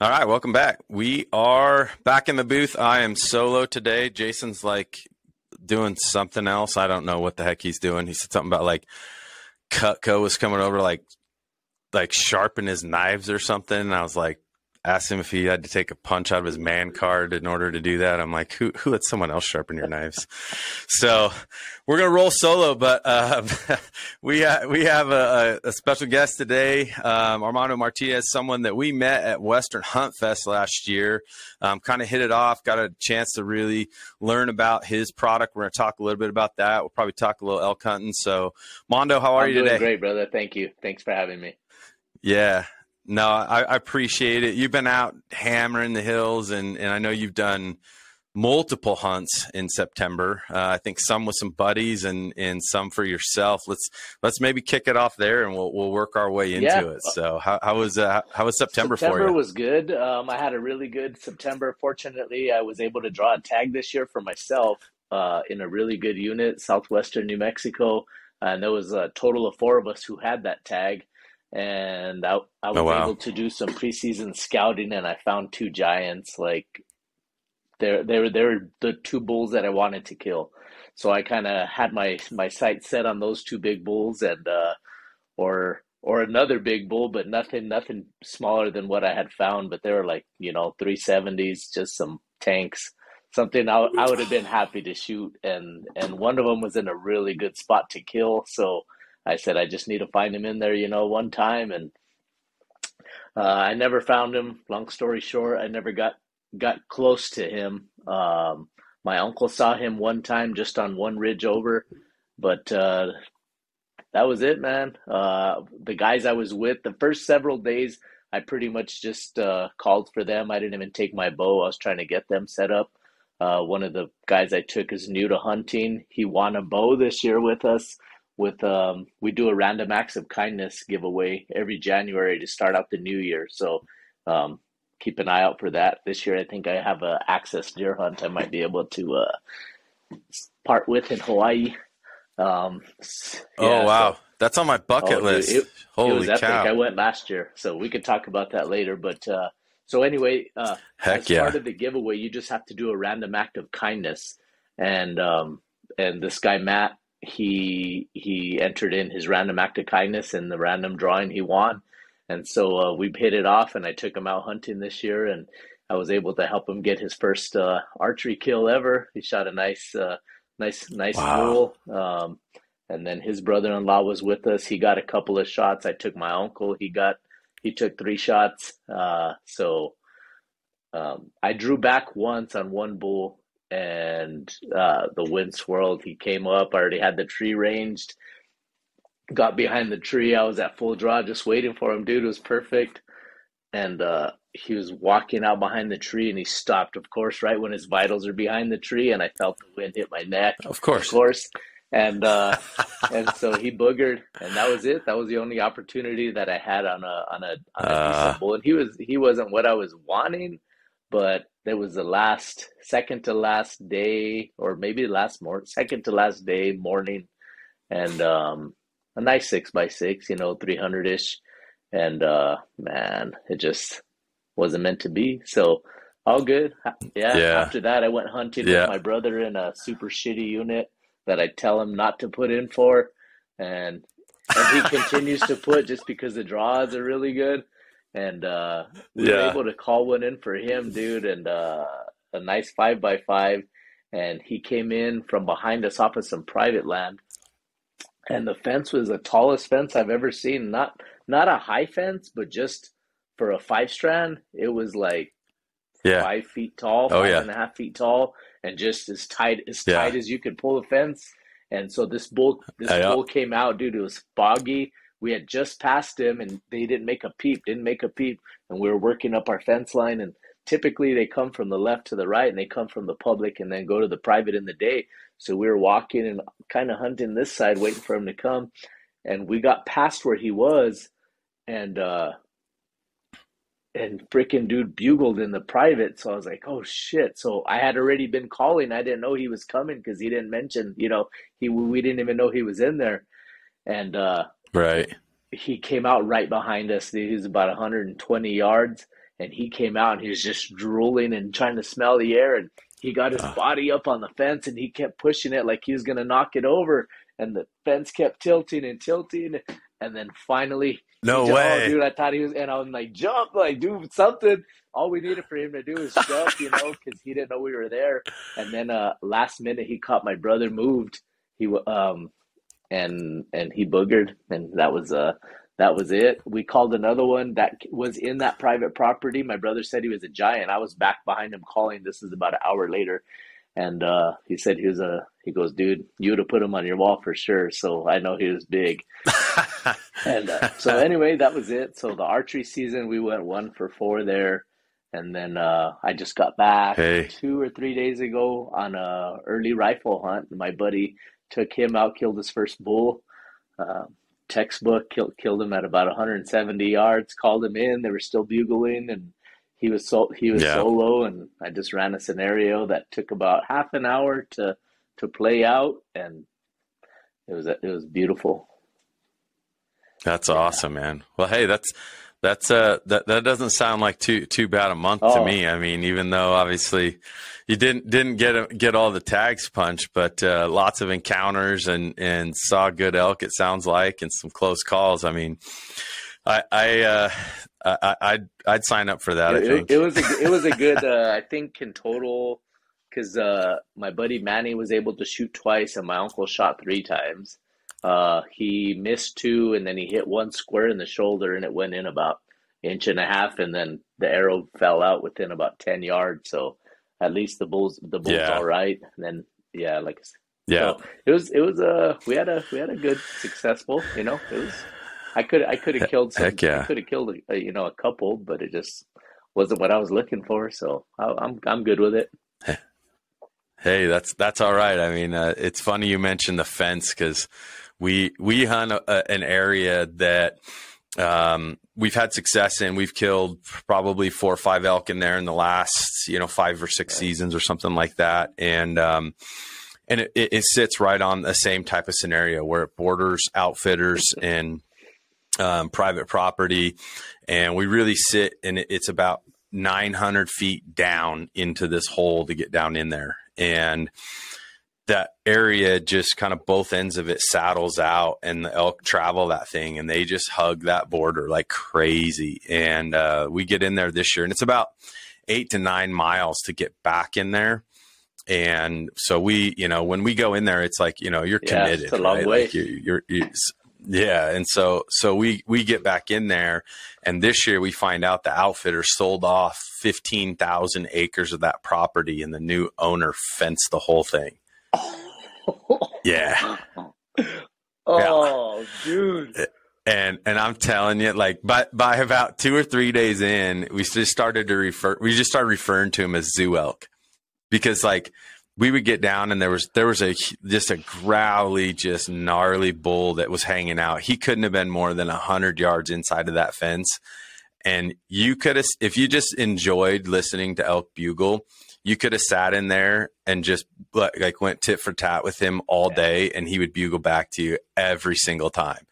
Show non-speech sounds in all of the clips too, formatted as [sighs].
All right, welcome back. We are back in the booth. I am solo today. Jason's like doing something else. I don't know what the heck he's doing. He said something about like Cutco was coming over like like sharpen his knives or something. And I was like, asked him if he had to take a punch out of his man card in order to do that. I'm like, who who let someone else sharpen your knives? So we're gonna roll solo, but uh, [laughs] we uh, we have a, a, special guest today, um, Armando Martinez, someone that we met at Western Hunt Fest last year. Um, kind of hit it off, got a chance to really learn about his product. We're gonna talk a little bit about that. We'll probably talk a little elk hunting. So, Mondo, how are I'm you today? Great, brother. Thank you. Thanks for having me. Yeah, no, I, I, appreciate it. You've been out hammering the hills, and, and I know you've done multiple hunts in September. Uh, I think some with some buddies and, and some for yourself. Let's let's maybe kick it off there, and we'll we'll work our way into yeah. it. So how, how was uh, how was September, September for you? was good. Um, I had a really good September. Fortunately, I was able to draw a tag this year for myself uh, in a really good unit, southwestern New Mexico, and there was a total of four of us who had that tag and I, I was oh, wow. able to do some preseason scouting and I found two giants like they're they were they're the two bulls that I wanted to kill. So I kind of had my my sights set on those two big bulls and uh or or another big bull but nothing nothing smaller than what I had found but they were like, you know, 370s, just some tanks. Something I, I would have been happy to shoot and and one of them was in a really good spot to kill. So I said I just need to find him in there, you know, one time, and uh, I never found him. Long story short, I never got got close to him. Um, my uncle saw him one time, just on one ridge over, but uh, that was it, man. Uh, the guys I was with, the first several days, I pretty much just uh, called for them. I didn't even take my bow. I was trying to get them set up. Uh, one of the guys I took is new to hunting. He won a bow this year with us with um, we do a random acts of kindness giveaway every January to start out the new year. So um, keep an eye out for that. This year, I think I have a access deer hunt I might be able to uh, part with in Hawaii. Um, oh wow, so, that's on my bucket oh, list. It, Holy it was epic. cow! I went last year, so we could talk about that later. But uh, so anyway, uh, Heck as yeah. part of the giveaway, you just have to do a random act of kindness, and um, and this guy Matt he he entered in his random act of kindness and the random drawing he won. And so uh, we hit it off and i took him out hunting this year and i was able to help him get his first uh, archery kill ever. He shot a nice uh, nice nice wow. bull um, and then his brother-in-law was with us. He got a couple of shots. I took my uncle. He got he took three shots. Uh, so um, i drew back once on one bull and uh, the wind swirled. He came up, I already had the tree ranged, got behind the tree. I was at full draw just waiting for him. Dude, it was perfect. And uh, he was walking out behind the tree and he stopped, of course, right when his vitals are behind the tree. And I felt the wind hit my neck. Of course. Of course. And uh, [laughs] and so he boogered, and that was it. That was the only opportunity that I had on a on a on a uh, decent bull. And he was he wasn't what I was wanting, but there was the last second to last day or maybe last more second to last day morning. And um a nice six by six you know 300 ish and uh man it just wasn't meant to be. So all good. Yeah, yeah. after that i went hunting yeah. with my brother in a super shitty unit that i tell him not to put in for. And and he continues to put just because the draws are really good and uh, we yeah. were able to call one in for him, dude, and uh, a nice five by five. And he came in from behind us off of some private land, and the fence was the tallest fence I've ever seen. Not not a high fence, but just for a five strand, it was like yeah. five feet tall, oh, five yeah. and a half feet tall, and just as tight as tight as you could pull a fence. And so this bull this bull came out, dude. It was foggy we had just passed him and they didn't make a peep, didn't make a peep. And we were working up our fence line. And typically they come from the left to the right and they come from the public and then go to the private in the day. So we were walking and kind of hunting this side, waiting for him to come. And we got past where he was and, uh, and freaking dude bugled in the private. So I was like, oh shit. So I had already been calling. I didn't know he was coming because he didn't mention, you know, he, we didn't even know he was in there. And, uh, Right. He came out right behind us. He was about 120 yards, and he came out and he was just drooling and trying to smell the air and he got his uh. body up on the fence and he kept pushing it like he was gonna knock it over and the fence kept tilting and tilting and then finally no jumped, way oh, dude i thought he was and i was like jump like do something all we needed for him to do is jump you know because he didn't know we were there and then uh last minute he caught my brother moved he um and and he boogered and that was uh that was it. We called another one that was in that private property. My brother said he was a giant. I was back behind him calling. This is about an hour later. And uh, he said he was a, he goes, dude, you would have put him on your wall for sure. So I know he was big. [laughs] and uh, so anyway, that was it. So the archery season, we went one for four there. And then uh, I just got back hey. two or three days ago on a early rifle hunt. My buddy took him out, killed his first bull. Uh, textbook killed killed him at about 170 yards. Called him in. They were still bugling, and he was so he was yeah. solo. And I just ran a scenario that took about half an hour to to play out, and it was it was beautiful. That's yeah. awesome, man. Well, hey, that's that's uh that that doesn't sound like too too bad a month oh. to me. I mean, even though obviously you didn't didn't get get all the tags punched, but uh, lots of encounters and and saw good elk. It sounds like and some close calls. I mean, I I uh, I I'd, I'd sign up for that. It, I think it was a it was a good. Uh, I think in total, because uh, my buddy Manny was able to shoot twice and my uncle shot three times. Uh, he missed two, and then he hit one square in the shoulder, and it went in about inch and a half, and then the arrow fell out within about ten yards. So at least the bulls, the bulls, yeah. all right. And then yeah, like yeah, so it was it was a uh, we had a we had a good successful. You know, it was I could I could have killed some, Heck yeah. I could have killed a, you know a couple, but it just wasn't what I was looking for. So I, I'm I'm good with it. Hey, that's that's all right. I mean, uh, it's funny you mentioned the fence because we we hunt a, an area that um, we've had success in. We've killed probably four or five elk in there in the last you know five or six seasons or something like that, and um, and it, it, sits right on the same type of scenario where it borders outfitters [laughs] and um, private property, and we really sit and it's about 900 feet down into this hole to get down in there, and that area just kind of both ends of it saddles out and the elk travel that thing and they just hug that border like crazy and uh, we get in there this year and it's about eight to nine miles to get back in there and so we you know when we go in there it's like you know you're yeah, committed it's a long right? way. Like you're, you're, you're, yeah and so so we we get back in there and this year we find out the outfitter sold off 15,000 acres of that property and the new owner fenced the whole thing yeah. [laughs] Oh, yeah. dude. And and I'm telling you, like by by about two or three days in, we just started to refer. We just started referring to him as zoo elk, because like we would get down and there was there was a just a growly, just gnarly bull that was hanging out. He couldn't have been more than a hundred yards inside of that fence, and you could have if you just enjoyed listening to elk bugle you could have sat in there and just like went tit for tat with him all day and he would bugle back to you every single time.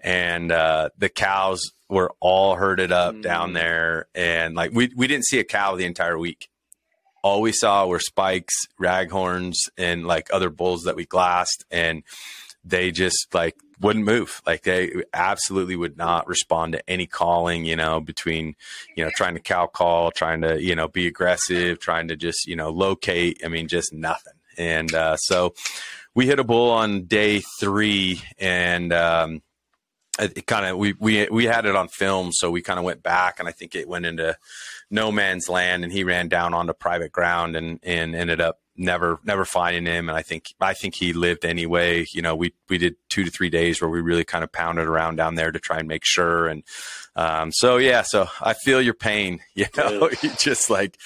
And uh, the cows were all herded up mm. down there and like we, we didn't see a cow the entire week. All we saw were spikes raghorns and like other bulls that we glassed and they just like wouldn't move. Like they absolutely would not respond to any calling, you know, between, you know, trying to cow call, trying to, you know, be aggressive, trying to just, you know, locate. I mean, just nothing. And uh, so we hit a bull on day three and, um, it kind of we we we had it on film, so we kind of went back, and I think it went into no man's land, and he ran down onto private ground, and and ended up never never finding him. And I think I think he lived anyway. You know we we did 2 to 3 days where we really kind of pounded around down there to try and make sure. And um, so yeah so I feel your pain [laughs] you know you just like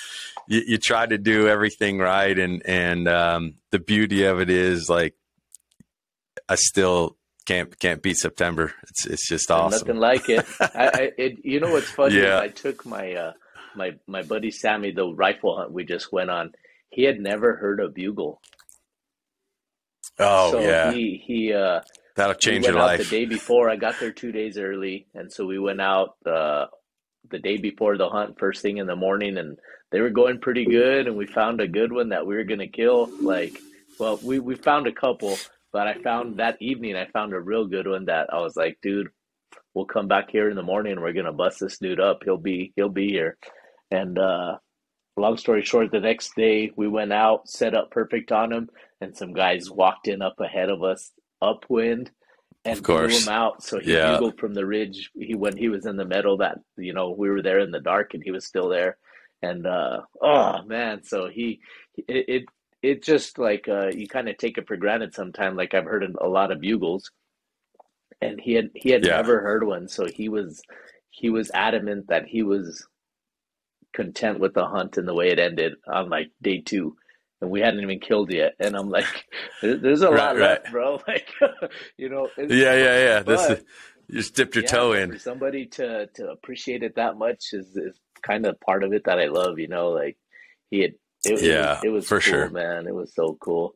you, you, try to do everything right. And and um, the beauty of it is like I still can't can't beat September. It's it's just awesome. nothing like it. [laughs] I, I it, you know what's funny yeah. I took my uh my my buddy Sammy the rifle hunt we just went on he had never heard a bugle. Oh so yeah. He he uh that'll change your life. The day before, I got there two days early, and so we went out. Uh, the day before the hunt, first thing in the morning, and they were going pretty good. And we found a good one that we were gonna kill. Like, well, we we found a couple, but I found that evening I found a real good one that I was like, dude, we'll come back here in the morning and we're gonna bust this dude up. He'll be he'll be here. And uh, long story short, the next day we went out, set up perfect on him, and some guys walked in up ahead of us, upwind, and of course. blew him out. So he Yeah. bugled from the ridge. He when he was in the meadow that you know we were there in the dark and he was still there. And uh, oh man, so he it it, it just like uh, you kind of take it for granted sometimes. Like I've heard a lot of bugles, and he had he had Yeah. never heard one, so he was he was adamant that he was content with the hunt and the way it ended on like day two. And we hadn't even killed yet, and I'm like, [laughs] "There's a Right, lot right. left, bro." [laughs] Like, you know, Yeah, yeah, yeah. This But- is, you just dipped your yeah, toe in. Somebody to to appreciate it that much is is kind of part of it that I love. You know, like he had. It, it Yeah, was, it was for cool, sure. man. It was so cool.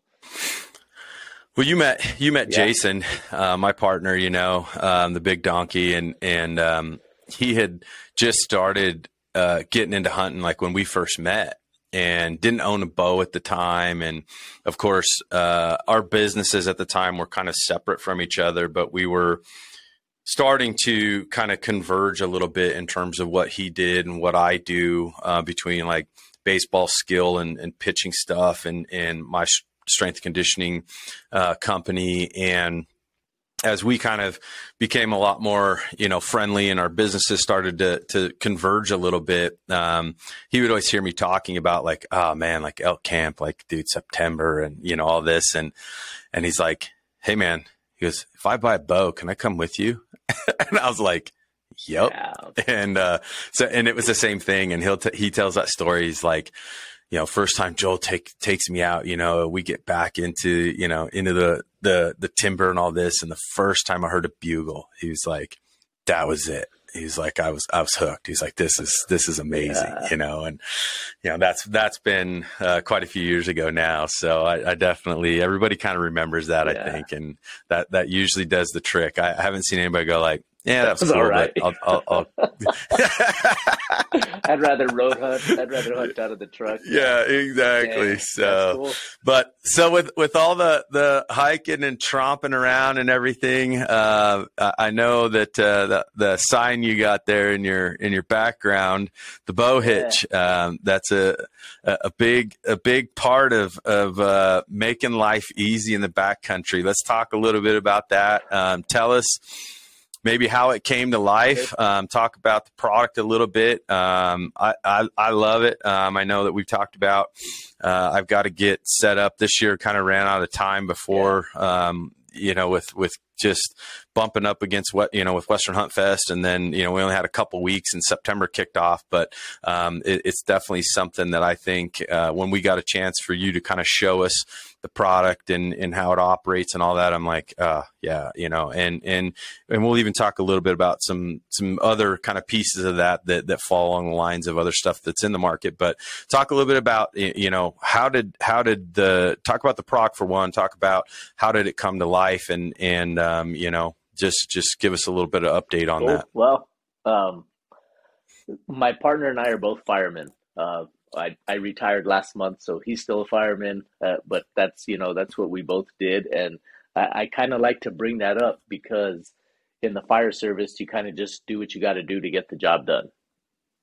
Well, you met you met Yeah. Jason, uh, my partner. You know, um, the big donkey, and and um, he had just started uh, getting into hunting like when we first met, and didn't own a bow at the time. And of course, uh, our businesses at the time were kind of separate from each other, but we were starting to kind of converge a little bit in terms of what he did and what I do uh, between like baseball skill and, and pitching stuff and and my strength conditioning uh, company and as we kind of became a lot more you know friendly and our businesses started to to converge a little bit um, he would always hear me talking about like oh man like elk camp like dude september and you know all this and and he's like hey man he goes if i buy a bow can i come with you [laughs] and i was like yep Yeah, and uh, so and it was the same thing. And he'll t- he tells that story. He's like, you know, first time Joel take takes me out. You know, we get back into you know into the the the timber and all this. And the first time I heard a bugle, he was like, that was it. He's like, I was I was hooked. He's like, this is this is amazing. Yeah. You know, and you know that's that's been uh, quite a few years ago now. So I, I definitely everybody kind of remembers that. I think, and that that usually does the trick. I, I haven't seen anybody go like. Yeah, that That's cool, all right. I'll, I'll, I'll [laughs] [laughs] I'd rather road hunt. I'd rather hunt out of the truck. yeah, exactly. So, cool. but so with with all the the hiking and tromping around and everything, uh, I know that uh, the the sign you got there in your in your background, the bow hitch, um, that's a a a big a big part of of uh, making life easy in the backcountry. Let's talk a little bit about that. Um, tell us maybe how it came to life. Um, talk about the product a little bit. Um, I, I, I love it. Um, I know that we've talked about. Uh, I've got to get set up this year. Kind of ran out of time before. Um, you know, with with just bumping up against what you know with Western Hunt Fest, and then you know we only had a couple weeks, and September kicked off. But um, it, it's definitely something that I think uh, when we got a chance for you to kind of show us the product and and how it operates and all that, I'm like, uh, yeah, you know, and and and we'll even talk a little bit about some some other kind of pieces of that that that fall along the lines of other stuff that's in the market. But talk a little bit about you know how did how did the talk about the proc for one, talk about how did it come to life, and and um, you know just just give us a little bit of update on Cool. that. Well, um, my partner and I are both firemen. Uh, I, I retired last month, so he's still a fireman. Uh, but that's you know that's what we both did, and I, I kind of like to bring that up because in the fire service, you kind of just do what you got to do to get the job done.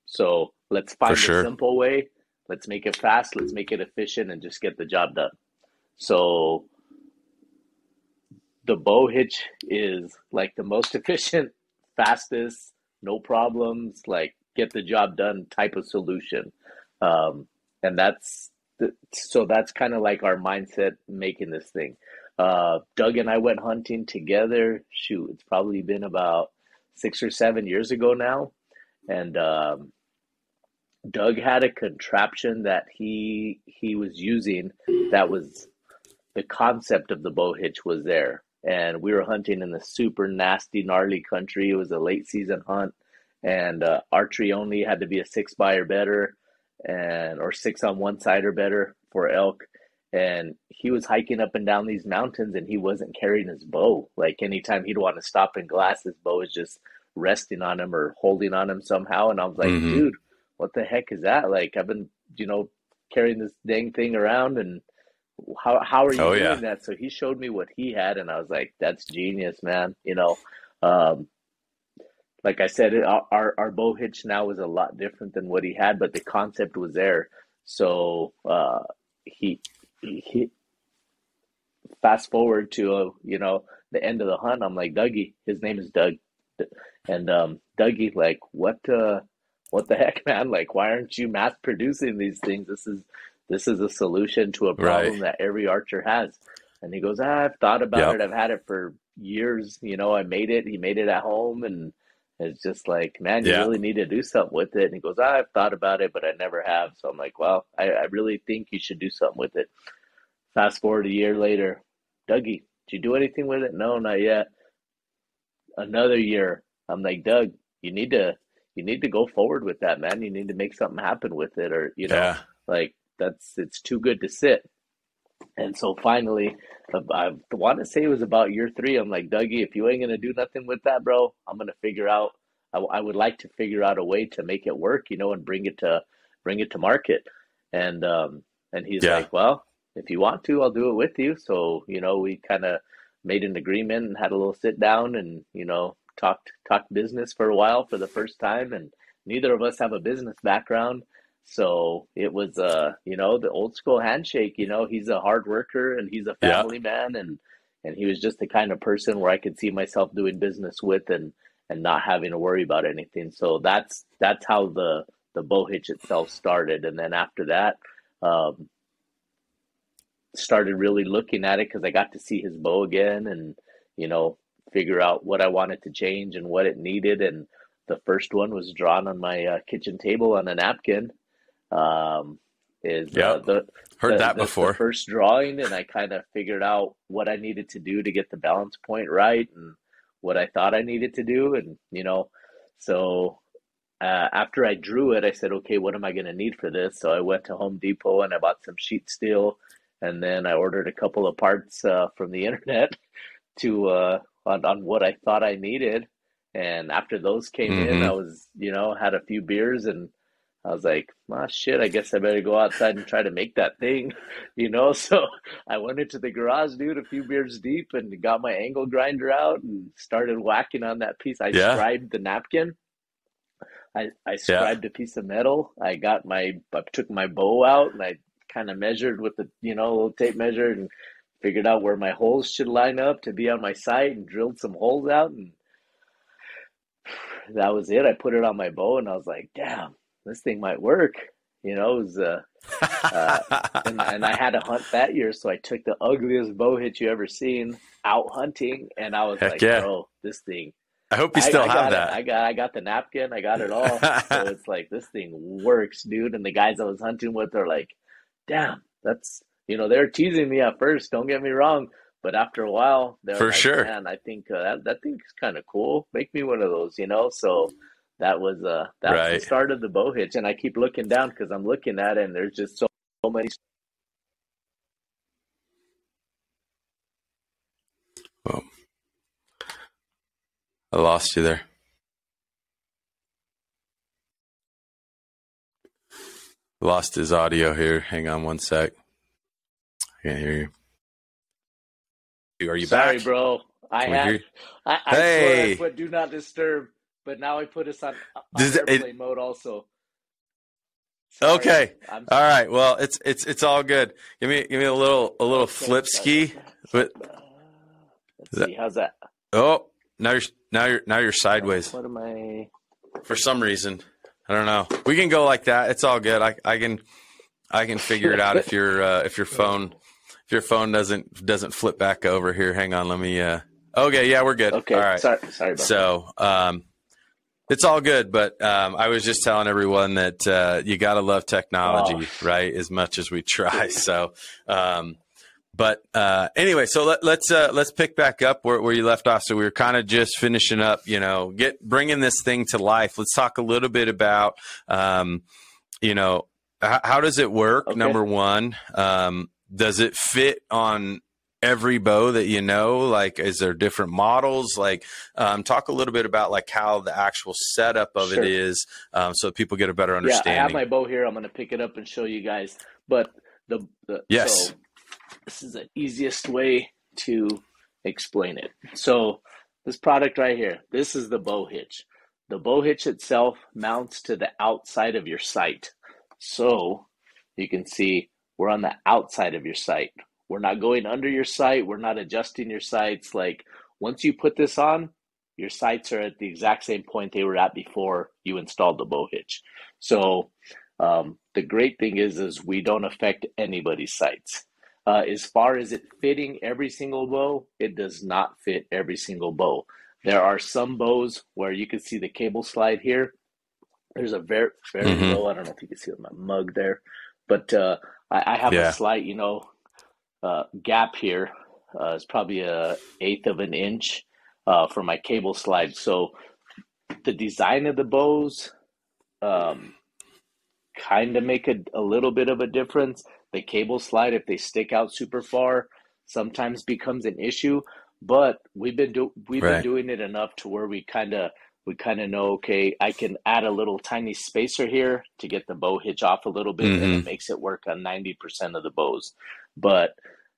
So let's find sure. a simple way. Let's make it fast. Let's make it efficient, and just get the job done. So the bow hitch is like the most [laughs] efficient, fastest, no problems, like get the job done type of solution. Um, and that's the, so that's kind of like our mindset making this thing. Uh, Doug and I went hunting together. Shoot, it's probably been about six or seven years ago now. And um, Doug had a contraption that he he was using that was the concept of the bow hitch was there. And we were hunting in the super nasty, gnarly country. It was a late season hunt, and uh, archery only had to be a six by or better, and or six on one side or better for elk. And he was hiking up and down these mountains, and he wasn't carrying his bow. Like anytime he'd want to stop and glass, his bow is just resting on him or holding on him somehow. And I was like, mm-hmm. dude, what the heck is that? Like, I've been, you know, carrying this dang thing around and how, how are you oh, doing yeah. that? So he showed me what he had and I was like, that's genius, man. You know, um, like I said, our, our bow hitch now is a lot different than what he had, but the concept was there. So, uh, he, he, fast forward to, uh, you know, the end of the hunt, I'm like, Dougie, his name is Doug. And um, Dougie, like, what, uh, what the [laughs] heck, man? Like, why aren't you mass producing these things? This is, this is a solution to a problem right. that every archer has. And he goes, ah, I've thought about yep. it. I've had it for years. You know, I made it. He made it at home, and it's just like, man, you yeah. really need to do something with it. And he goes, I've thought about it, but I never have. So I'm like, well, I, I really think you should do something with it. Fast forward a year later, Dougie, did you do anything with it? No, not yet. Another year. I'm like, Doug, you need to you need to go forward with that, man. You need to make something happen with it, or you know, yeah. like that's it's too good to sit. And so finally, I want to say it was about year three. I'm like, Dougie, if you ain't gonna do nothing with that, bro, I'm gonna figure out. I, I would like to figure out a way to make it work, you know, and bring it to bring it to market. And um, and he's yeah. like, well, if you want to, I'll do it with you. So, you know, we kind of made an agreement and had a little sit down and, you know, talked talked business for a while for the first time and neither of us have a business background. So it was uh, you know, the old school handshake, you know, he's a hard worker and he's a family yeah. man and and he was just the kind of person where I could see myself doing business with and and not having to worry about anything. So that's that's how the the bow hitch itself started and then after that um, started really looking at it because I got to see his bow again and, you know, figure out what I wanted to change and what it needed. And the first one was drawn on my uh, kitchen table on a napkin. Um, is yeah, uh, the heard the, that the, before. The first drawing, and I kind of figured out what I needed to do to get the balance point right and what I thought I needed to do. And, you know, so uh, after I drew it, I said, okay, what am I going to need for this? So I went to Home Depot and I bought some sheet steel and then I ordered a couple of parts uh, from the [laughs] internet to uh, on, on what I thought I needed. And after those came mm-hmm. in, I was you know had a few beers and I was like, ah, shit, I guess I better go outside and try to make that thing, [laughs] you know? So I went into the garage, dude, a few beers deep and got my angle grinder out and started whacking on that piece. I yeah. scribed the napkin. I, I scribed yeah. a piece of metal. I got my, I took my bow out and I kind of measured with the you know little tape measure and figured out where my holes should line up to be on my sight and drilled some holes out and [sighs] that was it. I put it on my bow and I was like, damn, this thing might work. You know, it was, uh, uh, [laughs] and, and, I had to hunt that year, so I took the ugliest bow hitch you ever seen out hunting, and I was Heck like, yeah. bro, this thing. I hope you still I, I have that. It. I got, I got the napkin, I got it all. so [laughs] it's like this thing works, dude. And the guys I was hunting with are like, damn, that's you know they're teasing me at first. Don't get me wrong, but after a while, they're for like, sure. Man, I think uh, that that thing's kind of cool. Make me one of those, you know. So that was uh that right. was the start of the bow hitch, and I keep looking down because I'm looking at it, and there's just so, so many. Well, I lost you there. Lost his audio here. Hang on one sec. I can't hear you. Are you Sorry, back? bro. I had. I, I hey. I put do not disturb, but now I put us on, on airplane it, mode also. Sorry. Okay. All right. Well, it's it's it's all good. Give me give me a little a little okay. flip ski. But, Let's see. How's that? Oh, now you're now you're now you're sideways. What am I? For some reason. I don't know. We can go like that. It's all good. I, I can I can figure it out if your uh, if your phone if your phone doesn't doesn't flip back over here. Hang on, let me. Uh, okay, yeah, we're good. Okay, all right. Sorry, sorry. so, um, it's all good, but um, I was just telling everyone that uh, you got to love technology, oh. right? As much as we try. [laughs] So, um, but uh, anyway, so let, us let's, uh, let's pick back up where, where you left off. So we were kind of just finishing up, you know, get bringing this thing to life. Let's talk a little bit about, um, you know, h- how does it work? Okay. Number one, um, does it fit on every bow that you know? Like, is there different models? Like, um, talk a little bit about like how the actual setup of sure. it is, um, so people get a better understanding. Yeah, I have my bow here. I'm going to pick it up and show you guys. But the, the yes, so this is the easiest way to explain it. So this product right here, this is the bow hitch. The bow hitch itself mounts to the outside of your sight. So you can see we're on the outside of your sight. We're not going under your sight. We're not adjusting your sights. Like once you put this on, your sights are at the exact same point they were at before you installed the bow hitch. So um, the great thing is, is we don't affect anybody's sights. Uh, as far as it fitting every single bow, it does not fit every single bow. There are some bows where you can see the cable slide here. There's a very, very mm-hmm. low. I don't know if you can see my mug there, but uh, I, I, have yeah. a slight, you know, uh, gap here. Uh, it's probably a eighth of an inch uh, for my cable slide. So the design of the bows um, kind of make a, a little bit of a difference. The cable slide, if they stick out super far, sometimes becomes an issue. But we've been do we've right. been doing it enough to where we kind of we kind of know okay i can add a little tiny spacer here to get the bow hitch off a little bit mm-hmm. and it mm-hmm. makes it work on 90% of the bows but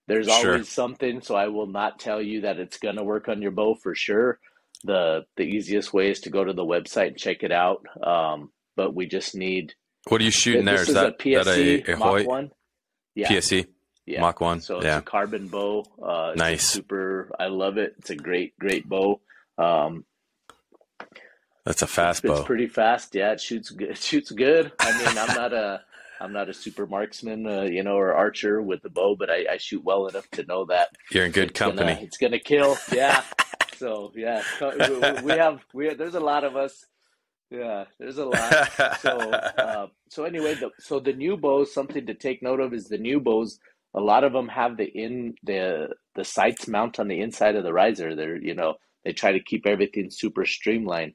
there's sure. always something so i will not tell you that it's going to work on your bow for sure the the easiest way is to go to the website and check it out um, but we just need what are you shooting there? Is, is that a PSE that a, a Mach 1 yeah. PSE yeah. Mach 1 so it's yeah. a carbon bow uh, nice super i love it it's a great great bow um, that's a fast it's, bow. It's pretty fast. Yeah, it shoots good. [laughs] It shoots good. I mean, I'm not a I'm not a super marksman, uh, you know, or archer with the bow, but I, I, shoot well enough to know that you're in good it's company. Gonna, it's gonna kill. Yeah. [laughs] so yeah, we have we have, there's a lot of us. Yeah, there's a lot. So [laughs] uh, so anyway, the, so the new bows, something to take note of is the new bows. A lot of them have the in the the sights mount on the inside of the riser. They're you know they try to keep everything super streamlined.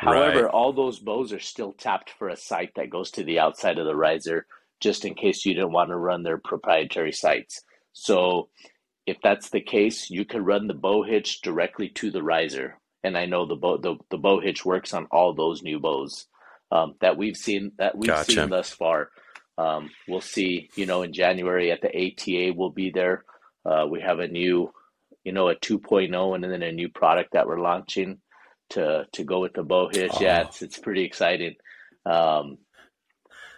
However, right. all those bows are still tapped for a sight that goes to the outside of the riser, just in case you didn't want to run their proprietary sights. So, if that's the case, you could run the bow hitch directly to the riser. And I know the bow the, the bow hitch works on all those new bows um, that we've seen that we've gotcha. seen thus far. Um, we'll see, you know, in January at the ATA, we'll be there. Uh, we have a new, you know, a 2.0 and then a new product that we're launching to to go with the bow hitch. Oh. Yeah, it's it's pretty exciting. Um,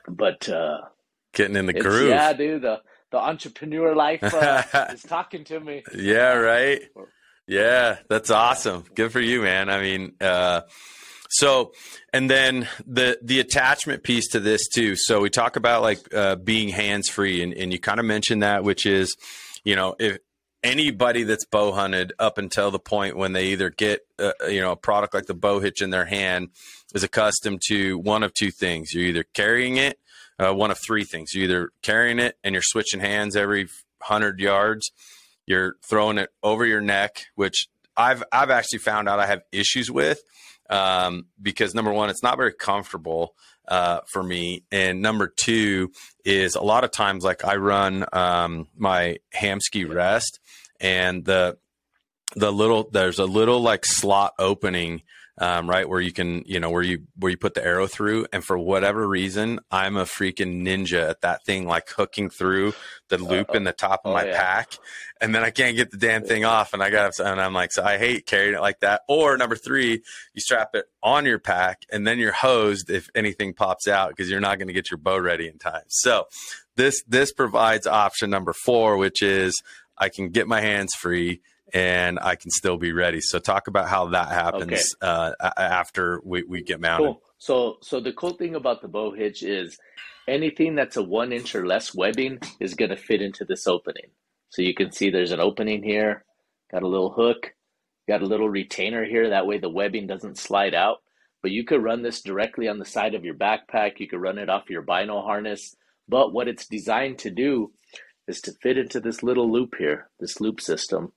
but uh, getting in the groove. Yeah, dude. The the entrepreneur life uh, [laughs] is talking to me. Yeah, right. Yeah, that's awesome. Good for you, man. I mean, uh, so and then the the attachment piece to this too. So we talk about like uh, being hands free, and, and you kind of mentioned that, which is, you know, if anybody that's bow hunted up until the point when they either get uh, you know a product like the bow hitch in their hand is accustomed to one of two things. You're either carrying it uh, one of three things. You're either carrying it and you're switching hands every 100 yards. You're throwing it over your neck which i've i've actually found out i have issues with um, because number one it's not very comfortable uh, for me. And number two is a lot of times, like I run um, my Hamskea rest, and the the little there's a little like slot opening um, right where you can you know where you where you put the arrow through and for whatever reason i'm a freaking ninja at that thing like hooking through the loop Uh-oh. in the top of oh, my yeah. pack and then i can't get the damn thing off and i got and i'm like so i hate carrying it like that or number three you strap it on your pack and then you're hosed if anything pops out because you're not going to get your bow ready in time so this this provides option number four which is i can get my hands free and I can still be ready. So talk about how that happens okay. uh, after we, we get mounted. Cool. So so the cool thing about the bow hitch is anything that's a one inch or less webbing is going to fit into this opening. So you can see there's an opening here, got a little hook, got a little retainer here. That way the webbing doesn't slide out. But you could run this directly on the side of your backpack. You could run it off your bino harness. But what it's designed to do is to fit into this little loop here, this loop system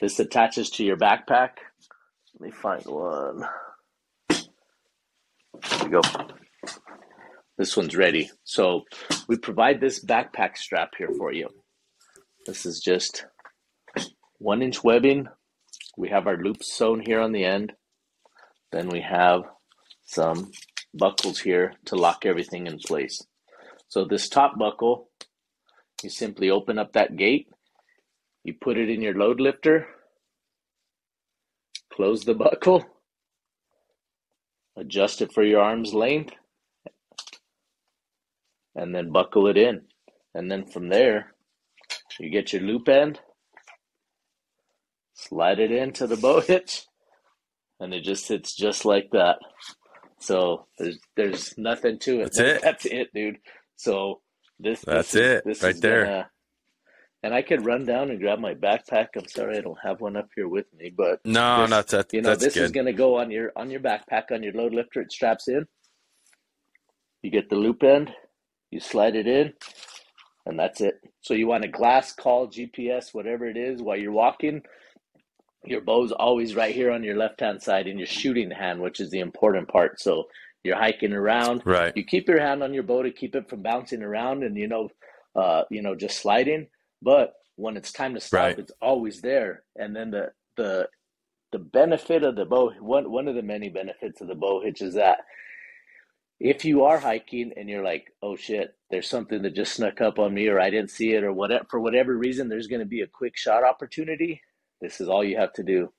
this attaches to your backpack. Let me find one. There we go. This one's ready. So we provide this backpack strap here for you. This is just one inch webbing. We have our loops sewn here on the end. Then we have some buckles here to lock everything in place. So this top buckle, you simply open up that gate, you put it in your load lifter, close the buckle, adjust it for your arm's length, and then buckle it in. And then from there, you get your loop end, slide it into the bow hitch, and it just sits just like that. So there's there's nothing to it. That's it. That's it, dude. So this that's this is, it this right there. Gonna, and I could run down and grab my backpack. I'm sorry I don't have one up here with me, but No, this, no, that's you know this good. is going to go on your on your backpack on your load lifter. It straps in. You get the loop end, you slide it in, and that's it. So you want a glass call, GPS, whatever it is, while you're walking. Your bow's always right here on your left hand side in your shooting hand, which is the important part. So you're hiking around. Right. You keep your hand on your bow to keep it from bouncing around and you know, uh, you know, just sliding. But when it's time to stop, Right. it's always there. And then the the the benefit of the bow one one of the many benefits of the bow hitch is that if you are hiking and you're like, oh shit, there's something that just snuck up on me or I didn't see it or whatever for whatever reason, there's going to be a quick shot opportunity. This is all you have to do.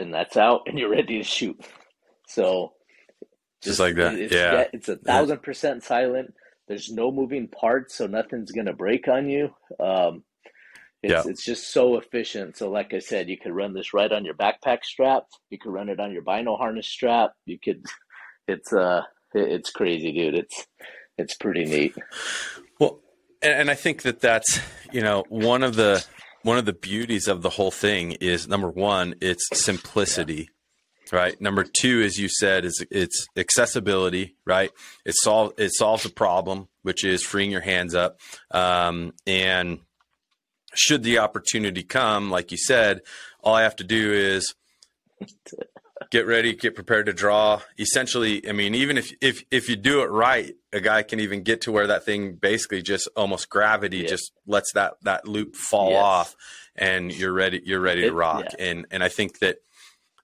And that's out, and you're ready to shoot. So, Just like that. It's, Yeah. it's a thousand percent silent. There's no moving parts, so nothing's gonna break on you. Um, it's Yeah. it's just so efficient. So, like I said, you could run this right on your backpack strap. You could run it on your bino harness strap. You could. It's uh, it's crazy, dude. It's it's pretty neat. Well, and, and I think that that's you know one of the one of the beauties of the whole thing is number one, it's simplicity, right? Number two, as you said, is it's accessibility, right? It solve it solves a problem, which is freeing your hands up, um, and should the opportunity come, like you said, all I have to do is get ready, get prepared to draw. Essentially, I mean, even if if if you do it right, a guy can even get to where that thing basically just almost gravity Yeah. just lets that that loop fall Yes. off, and you're ready. You're ready to rock. And and I think that.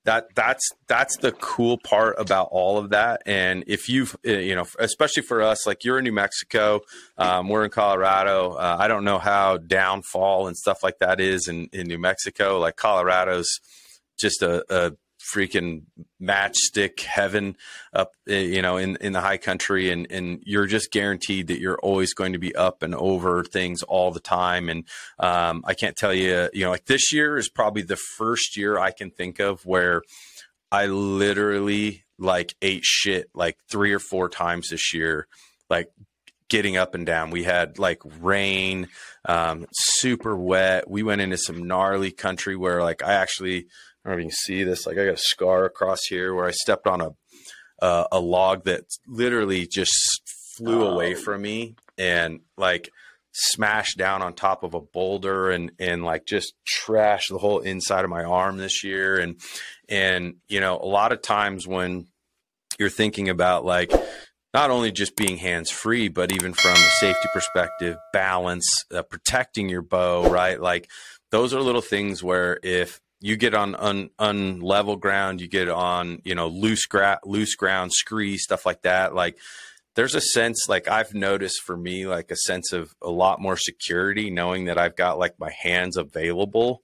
That that's that's the cool part about all of that, and if you've uh, you know, especially for us, like you're in New Mexico, um, we're in Colorado. Uh, I don't know how downfall and stuff like that is in in New Mexico. Like Colorado's just a, a freaking matchstick heaven up uh, you know in in the high country and and you're just guaranteed that you're always going to be up and over things all the time. And um, I can't tell you you know like this year is probably the first year I can think of where I literally like ate shit like three or four times this year like getting up and down. We had like rain um, super wet. We went into some gnarly country where like I actually I don't know if you can see this. Like I got a scar across here where I stepped on a uh, a log that literally just flew Oh. away from me and like smashed down on top of a boulder and and like just trashed the whole inside of my arm this year and and you know a lot of times when you're thinking about like not only just being hands free but even from a safety perspective balance uh, protecting your bow right like those are little things where if you get on un, unlevel ground, you get on you know loose gra- loose ground, scree stuff like that. Like there's a sense like I've noticed for me like a sense of a lot more security knowing that I've got like my hands available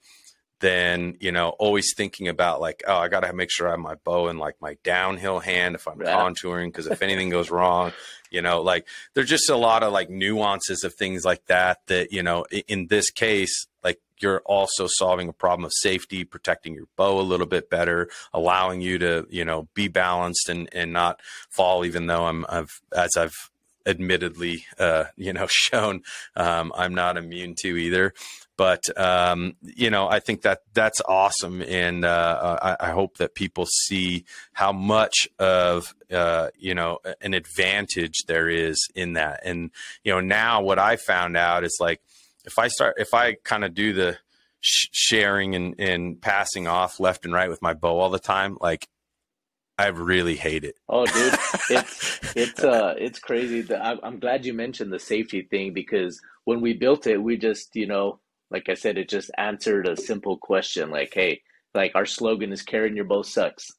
than you know always thinking about like oh I got to make sure I have my bow in like my downhill hand if I'm Right. contouring because if anything goes wrong you know like there's just a lot of like nuances of things like that that you know in this case like you're also solving a problem of safety protecting your bow a little bit better allowing you to you know be balanced and and not fall even though i'm i've as i've admittedly uh you know [laughs] shown um i'm not immune to either but um, you know, I think that that's awesome, and uh, I, I hope that people see how much of uh, you know an advantage there is in that. And you know, now what I found out is like if I start, if I kind of do the sh- sharing and, and passing off left and right with my bow all the time, like I really hate it. Oh, dude, it's [laughs] it's uh it's crazy. I'm glad you mentioned the safety thing because when we built it, we just you know, like I said, it just answered a simple question like, hey, like our slogan is "carrying your bow sucks."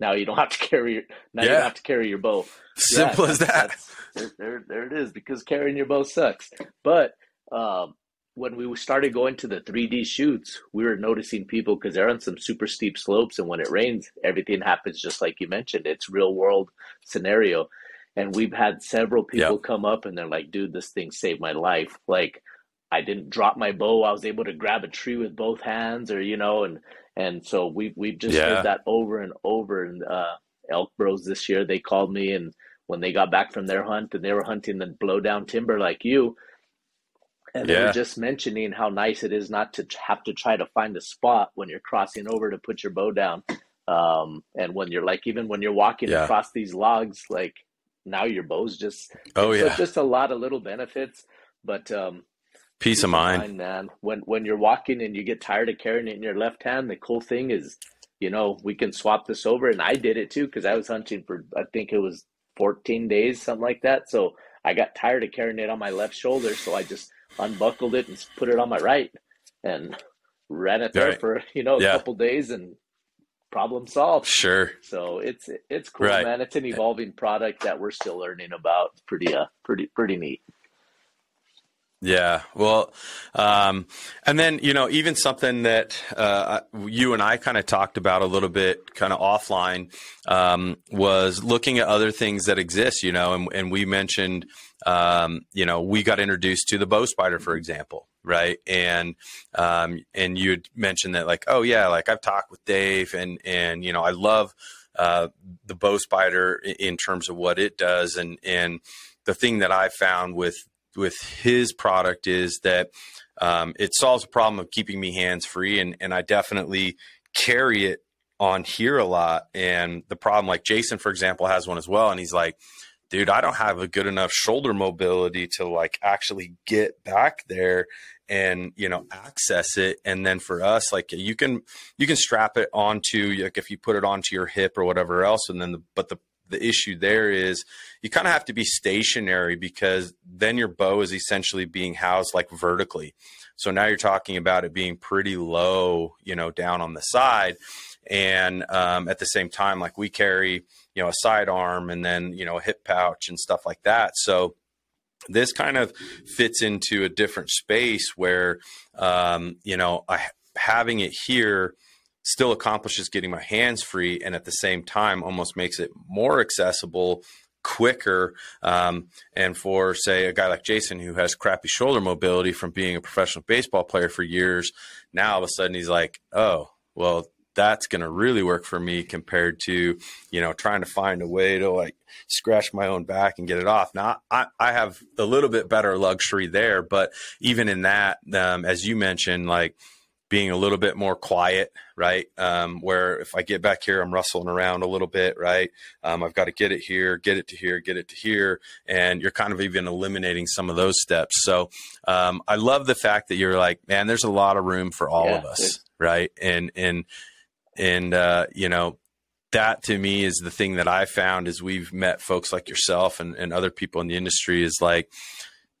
Now you don't have to [laughs] carry your now yeah. you don't have to carry your bow. [laughs] Simple yeah, as that. There, there, there it is because carrying your bow sucks. But um, when we started going to the 3D shoots, we were noticing people because they're on some super steep slopes, and when it rains, everything happens just like you mentioned. It's real world scenario, and we've had several people yep. come up and they're like, "Dude, this thing saved my life." Like, I didn't drop my bow; I was able to grab a tree with both hands, or you know, and and so we we've just yeah. heard that over and over. And uh, Elk Bros this year, they called me, and when they got back from their hunt, and they were hunting the blowdown timber like you and yeah. they were just mentioning how nice it is not to have to try to find a spot when you're crossing over to put your bow down. Um, and when you're like, even when you're walking yeah. across these logs, like now your bow's just, oh yeah, just a lot of little benefits, but, um, peace, of mind. mind, man. When, when you're walking and you get tired of carrying it in your left hand, the cool thing is, you know, we can swap this over. And I did it too, cause I was hunting for, I think it was 14 days, something like that. So I got tired of carrying it on my left shoulder. So I just, unbuckled it and put it on my right and ran it there right. for you know a yeah. couple days and problem solved. Sure. So it's it's cool, right. man. It's an evolving product that we're still learning about. Pretty uh pretty pretty neat. Yeah. Well, um, and then, you know, even something that uh, you and I kind of talked about a little bit kind of offline um, was looking at other things that exist, you know, and, and we mentioned, um, you know, we got introduced to the bow spider, for example, right? And um, and you had mentioned that, like, oh yeah, like I've talked with Dave, and and you know, I love uh, the bow spider in terms of what it does, and and the thing that I found with with his product is that um, it solves a problem of keeping me hands free, and and I definitely carry it on here a lot. And the problem, like Jason, for example, has one as well, and he's like, dude, I don't have a good enough shoulder mobility to like actually get back there and you know access it and then for us like you can you can strap it onto like if you put it onto your hip or whatever else and then the but the the issue there is you kind of have to be stationary because then your bow is essentially being housed like vertically. So now you're talking about it being pretty low, you know, down on the side. And um, at the same time, like we carry, you know, a sidearm and then, you know, a hip pouch and stuff like that. So this kind of fits into a different space where, um, you know, I, having it here still accomplishes getting my hands free and at the same time almost makes it more accessible quicker um, and for say a guy like jason who has crappy shoulder mobility from being a professional baseball player for years now all of a sudden he's like oh well that's going to really work for me compared to you know trying to find a way to like scratch my own back and get it off. Now i, I have a little bit better luxury there but even in that um, as you mentioned like being a little bit more quiet, right? Um, where if I get back here, I'm rustling around a little bit, right? Um, I've got to get it here, get it to here, get it to here, and you're kind of even eliminating some of those steps. So um, I love the fact that you're like, man, there's a lot of room for all yeah, of us, right? And and and uh, you know that to me is the thing that I found as we've met folks like yourself and, and other people in the industry is like,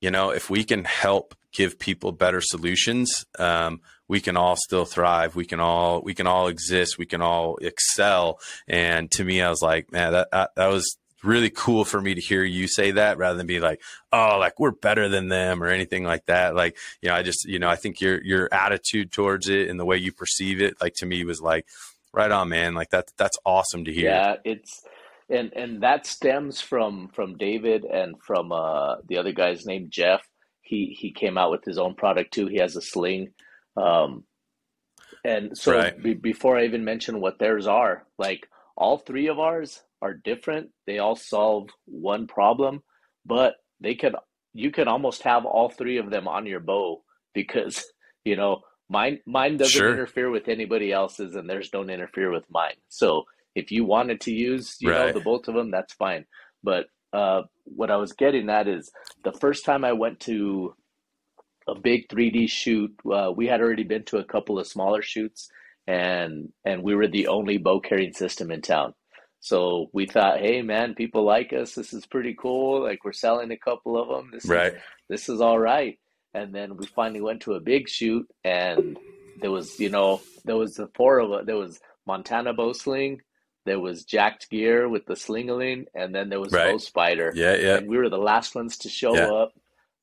you know, if we can help give people better solutions, um, we can all still thrive. We can all we can all exist. We can all excel. And to me, I was like, man, that that, that was really cool for me to hear you say that rather than be like, oh, like we're better than them or anything like that. Like, you know, I just, you know, I think your your attitude towards it and the way you perceive it, like to me was like, right on, man. Like that that's awesome to hear. Yeah, it's and and that stems from from David and from uh the other guy's name Jeff he he came out with his own product too. He has a sling, um, and so right. be, before I even mention what theirs are, like all three of ours are different. They all solve one problem, but they could you could almost have all three of them on your bow because [laughs] you know mine mine doesn't sure. interfere with anybody else's, and theirs don't interfere with mine. So if you wanted to use you right. know the both of them, that's fine. But uh, what I was getting at is the first time I went to a big 3D shoot, uh, we had already been to a couple of smaller shoots, and and we were the only bow carrying system in town. So we thought, hey man, people like us. This is pretty cool. Like we're selling a couple of them. This right. is this is all right. And then we finally went to a big shoot, and there was, you know, there was the four of us. There was Montana Bow Sling, there was Jacked Gear with the Slingerland, and then there was right. Spider. Yeah, yeah. And we were the last ones to show yeah.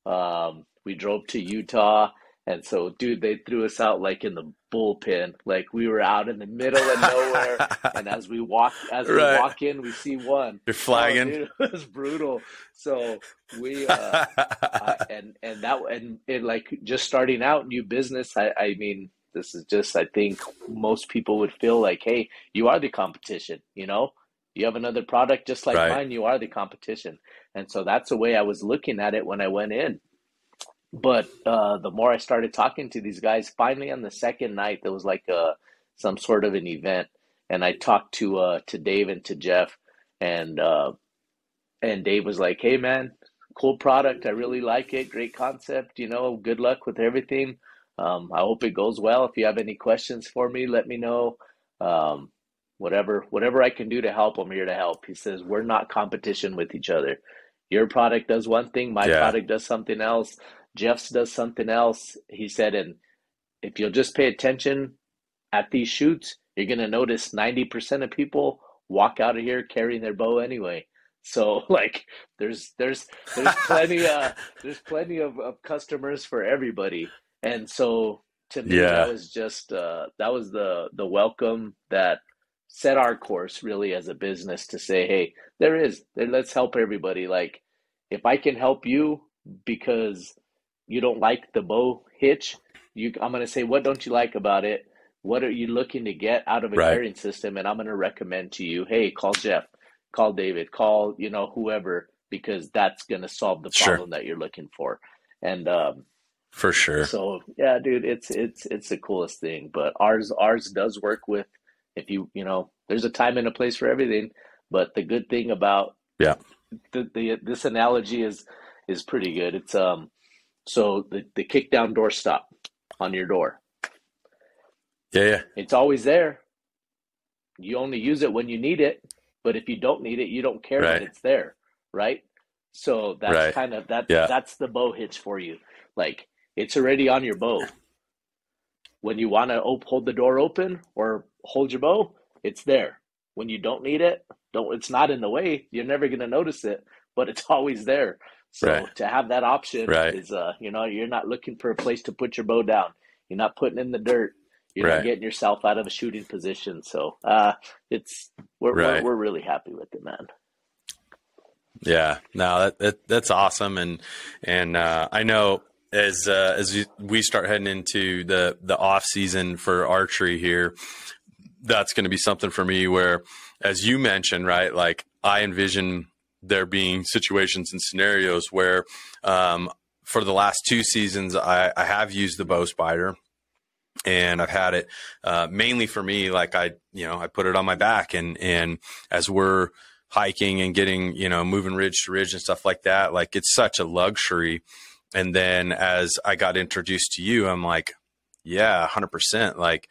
up. Um, we drove to Utah and so, dude, they threw us out like in the bullpen, like we were out in the middle of nowhere. [laughs] and as we walk, as right. we walk in, we see one. You're flagging. Oh, dude, [laughs] it was brutal. So we uh, [laughs] uh, and and that and it like just starting out new business. I I mean, this is just I think most people would feel like, hey, you are the competition. You know, you have another product just like right. mine. You are the competition. And so that's the way I was looking at it when I went in but uh, the more I started talking to these guys, finally on the second night there was like a uh, some sort of an event, and I talked to uh, to Dave and to Jeff, and uh, and Dave was like, "Hey man, cool product. I really like it. Great concept. You know, good luck with everything. Um, I hope it goes well. If you have any questions for me, let me know. Um, whatever whatever I can do to help, I'm here to help." He says, "We're not competition with each other." Your product does one thing, my yeah. product does something else Jeff's does something else. He said, and if you'll just pay attention at these shoots, you're going to notice 90% of people walk out of here carrying their bow anyway. So [laughs] like there's there's there's [laughs] plenty uh there's plenty of, of customers for everybody. And so to me yeah. that was just uh that was the the welcome that set our course really as a business to say, hey, there is let's help everybody. Like if I can help you because you don't like the bow hitch, you I'm going to say what don't you like about it? What are you looking to get out of a right. carrying system? And I'm going to recommend to you, hey, call Jeff, call David, call you know whoever because that's going to solve the problem sure. that you're looking for. And um, for sure. So yeah, dude, it's it's it's the coolest thing. But ours ours does work with if you you know there's a time and a place for everything. But the good thing about yeah the, the this analogy is is pretty good. It's um so the, the kick down door stop on your door. Yeah, yeah. It's always there. You only use it when you need it, but if you don't need it, you don't care right. that it's there, right? So that's right. kind of that yeah. that's the bow hitch for you. Like it's already on your bow. When you want to op- hold the door open or hold your bow, it's there. When you don't need it, don't it's not in the way. You're never going to notice it, but it's [laughs] always there. So right. to have that option right. is, uh, you know, you're not looking for a place to put your bow down. You're not putting in the dirt. You're right. not getting yourself out of a shooting position. So uh, it's we're, we're, we're really happy with it, man. Yeah, no, that, that that's awesome, and and uh, I know as uh, as we start heading into the the off season for archery here, that's going to be something for me where, as you mentioned, right, like I envision there being situations and scenarios where um, for the last two seasons I, I, have used the bow spider and I've had it uh, mainly for me like I you know I put it on my back and and as we're hiking and getting you know moving ridge to ridge and stuff like that like it's such a luxury and then as I got introduced to you I'm like yeah 100% like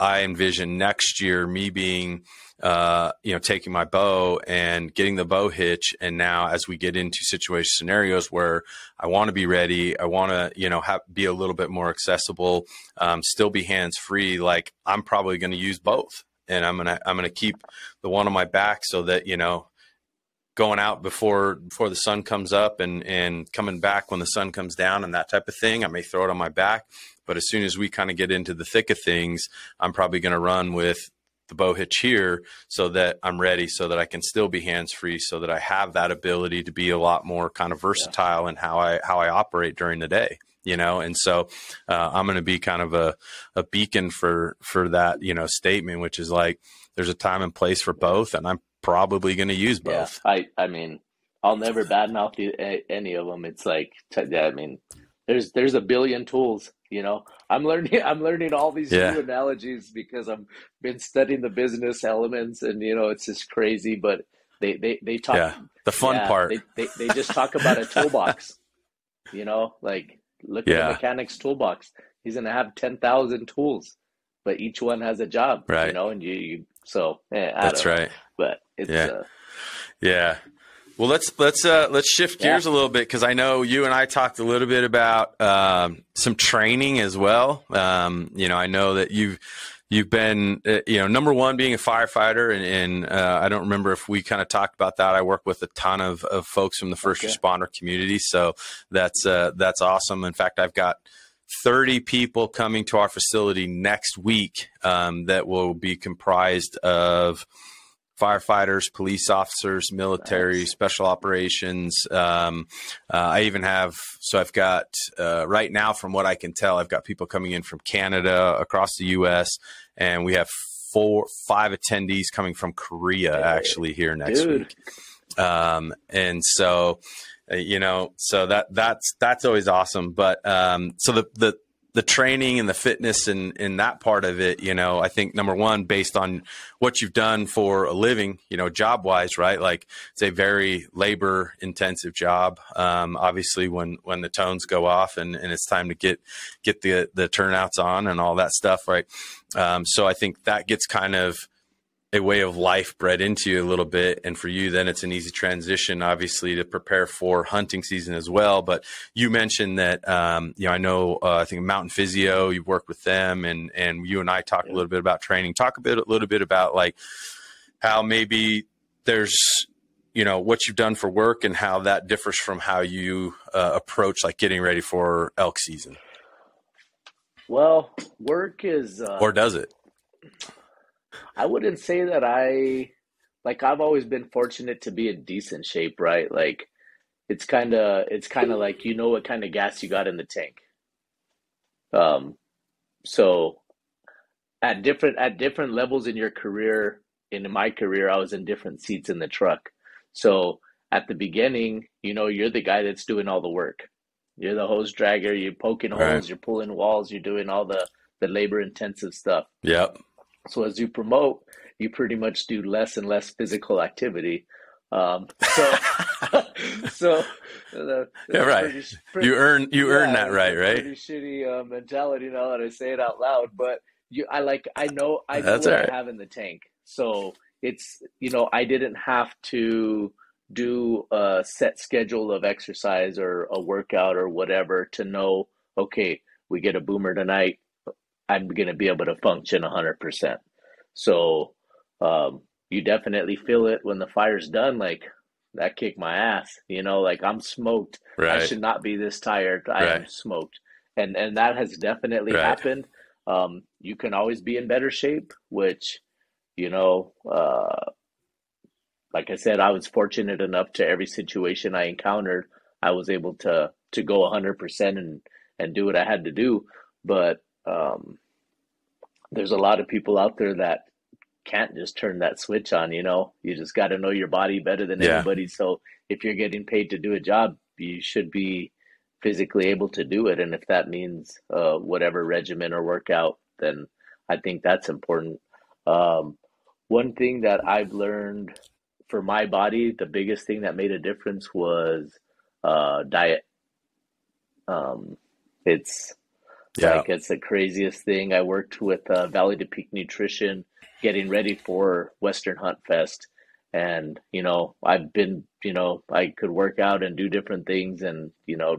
I envision next year me being uh, you know, taking my bow and getting the bow hitch. And now, as we get into situation scenarios where I want to be ready, I want to, you know, have, be a little bit more accessible, um, still be hands free. Like I'm probably going to use both, and I'm gonna I'm gonna keep the one on my back so that you know, going out before before the sun comes up and and coming back when the sun comes down and that type of thing. I may throw it on my back. But as soon as we kind of get into the thick of things, I'm probably going to run with the bow hitch here so that I'm ready so that I can still be hands free so that I have that ability to be a lot more kind of versatile yeah. in how I how I operate during the day you know and so uh, I'm going to be kind of a, a beacon for for that you know statement which is like there's a time and place for both and I'm probably going to use both. Yeah, I I mean I'll never badmouth any of them it's like I mean there's there's a billion tools you know? I'm learning i'm learning all these yeah. new analogies because i've been studying the business elements and you know it's just crazy but they they, they talk yeah. the fun yeah, part. they, they, they just talk about a [laughs] toolbox you know? Like look at the mechanic's toolbox. He's gonna have 10,000 tools but each one has a job right. you know and you, you so eh, that's right. But it's Yeah. uh, Yeah. Well, let's let's uh, let's shift Yeah. gears a little bit because I know you and I talked a little bit about um, some training as well. Um, you know, I know that you've you've been uh, you know number one being a firefighter, and, and uh, I don't remember if we kind of talked about that. I work with a ton of, of folks from the first Okay. responder community, so that's uh, that's awesome. In fact, I've got 30 people coming to our facility next week um, that will be comprised of firefighters, police officers, military, Nice. special operations. Um, uh, I even have, so I've got, uh, right now, from what I can tell, I've got people coming in from Canada, across the US, and we have four, five attendees coming from Korea actually here next dude. week. Um, and so, uh, you know, so that that's that's always awesome. But um, so the the the training and the fitness and in that part of it, you know, I think number one, based on what you've done for a living, you know, job wise, right? Like it's a very labor intensive job. Um, obviously, when when the tones go off and, and it's time to get get the the turnouts on and all that stuff, right? Um, so I think that gets kind of a way of life bred into you a little bit. And for you then it's an easy transition obviously to prepare for hunting season as well. But you mentioned that um, you know i know uh, i think mountain physio you've worked with them and and you and i talked a little bit about training. Talk a bit a little bit about like how maybe there's you know what you've done for work and how that differs from how you uh, approach like getting ready for elk season. Well, work is uh, or does it I wouldn't say that I like I've always been fortunate to be in decent shape, right? Like it's kind of it's kind of like you know what kind of gas you got in the tank. Um so at different at different levels in your career, in my career, I was in different seats in the truck. So at the beginning, you know, you're the guy that's doing all the work. You're the hose dragger, you're poking Right. holes, you're pulling walls, you're doing all the the labor intensive stuff. yep So as you promote, you pretty much do less and less physical activity. Um, so, [laughs] so uh, Yeah, right. pretty- pretty- you earn you earn that right right Pretty shitty uh, mentality now that I say it out loud, but you, I like, I know, I know what right. I have in the tank. So it's, you know, I didn't have to do a set schedule of exercise or a workout or whatever to know, okay, we get a boomer tonight. I'm going to be able to function 100%. So, um, you definitely feel it when the fire's done. Like that kicked my ass, you know, like I'm smoked. Right. I should not be this tired. I am smoked. And and that has definitely Right. happened. Um, you can always be in better shape, which, you know, uh, like I said, I was fortunate enough to every situation I encountered, I was able to to go 100% and and do what I had to do. But um, there's a lot of people out there that can't just turn that switch on, you know. You just got to know your body better than Yeah. anybody. So if you're getting paid to do a job, you should be physically able to do it. And if that means uh, whatever regimen or workout, then I think that's important. Um, one thing that I've learned for my body, the biggest thing that made a difference was uh, diet. Um, it's yeah like it's the craziest thing. I worked with uh, Valley to Peak Nutrition, getting ready for Western Hunt Fest, and you know I've been, you know, I could work out and do different things, and you know,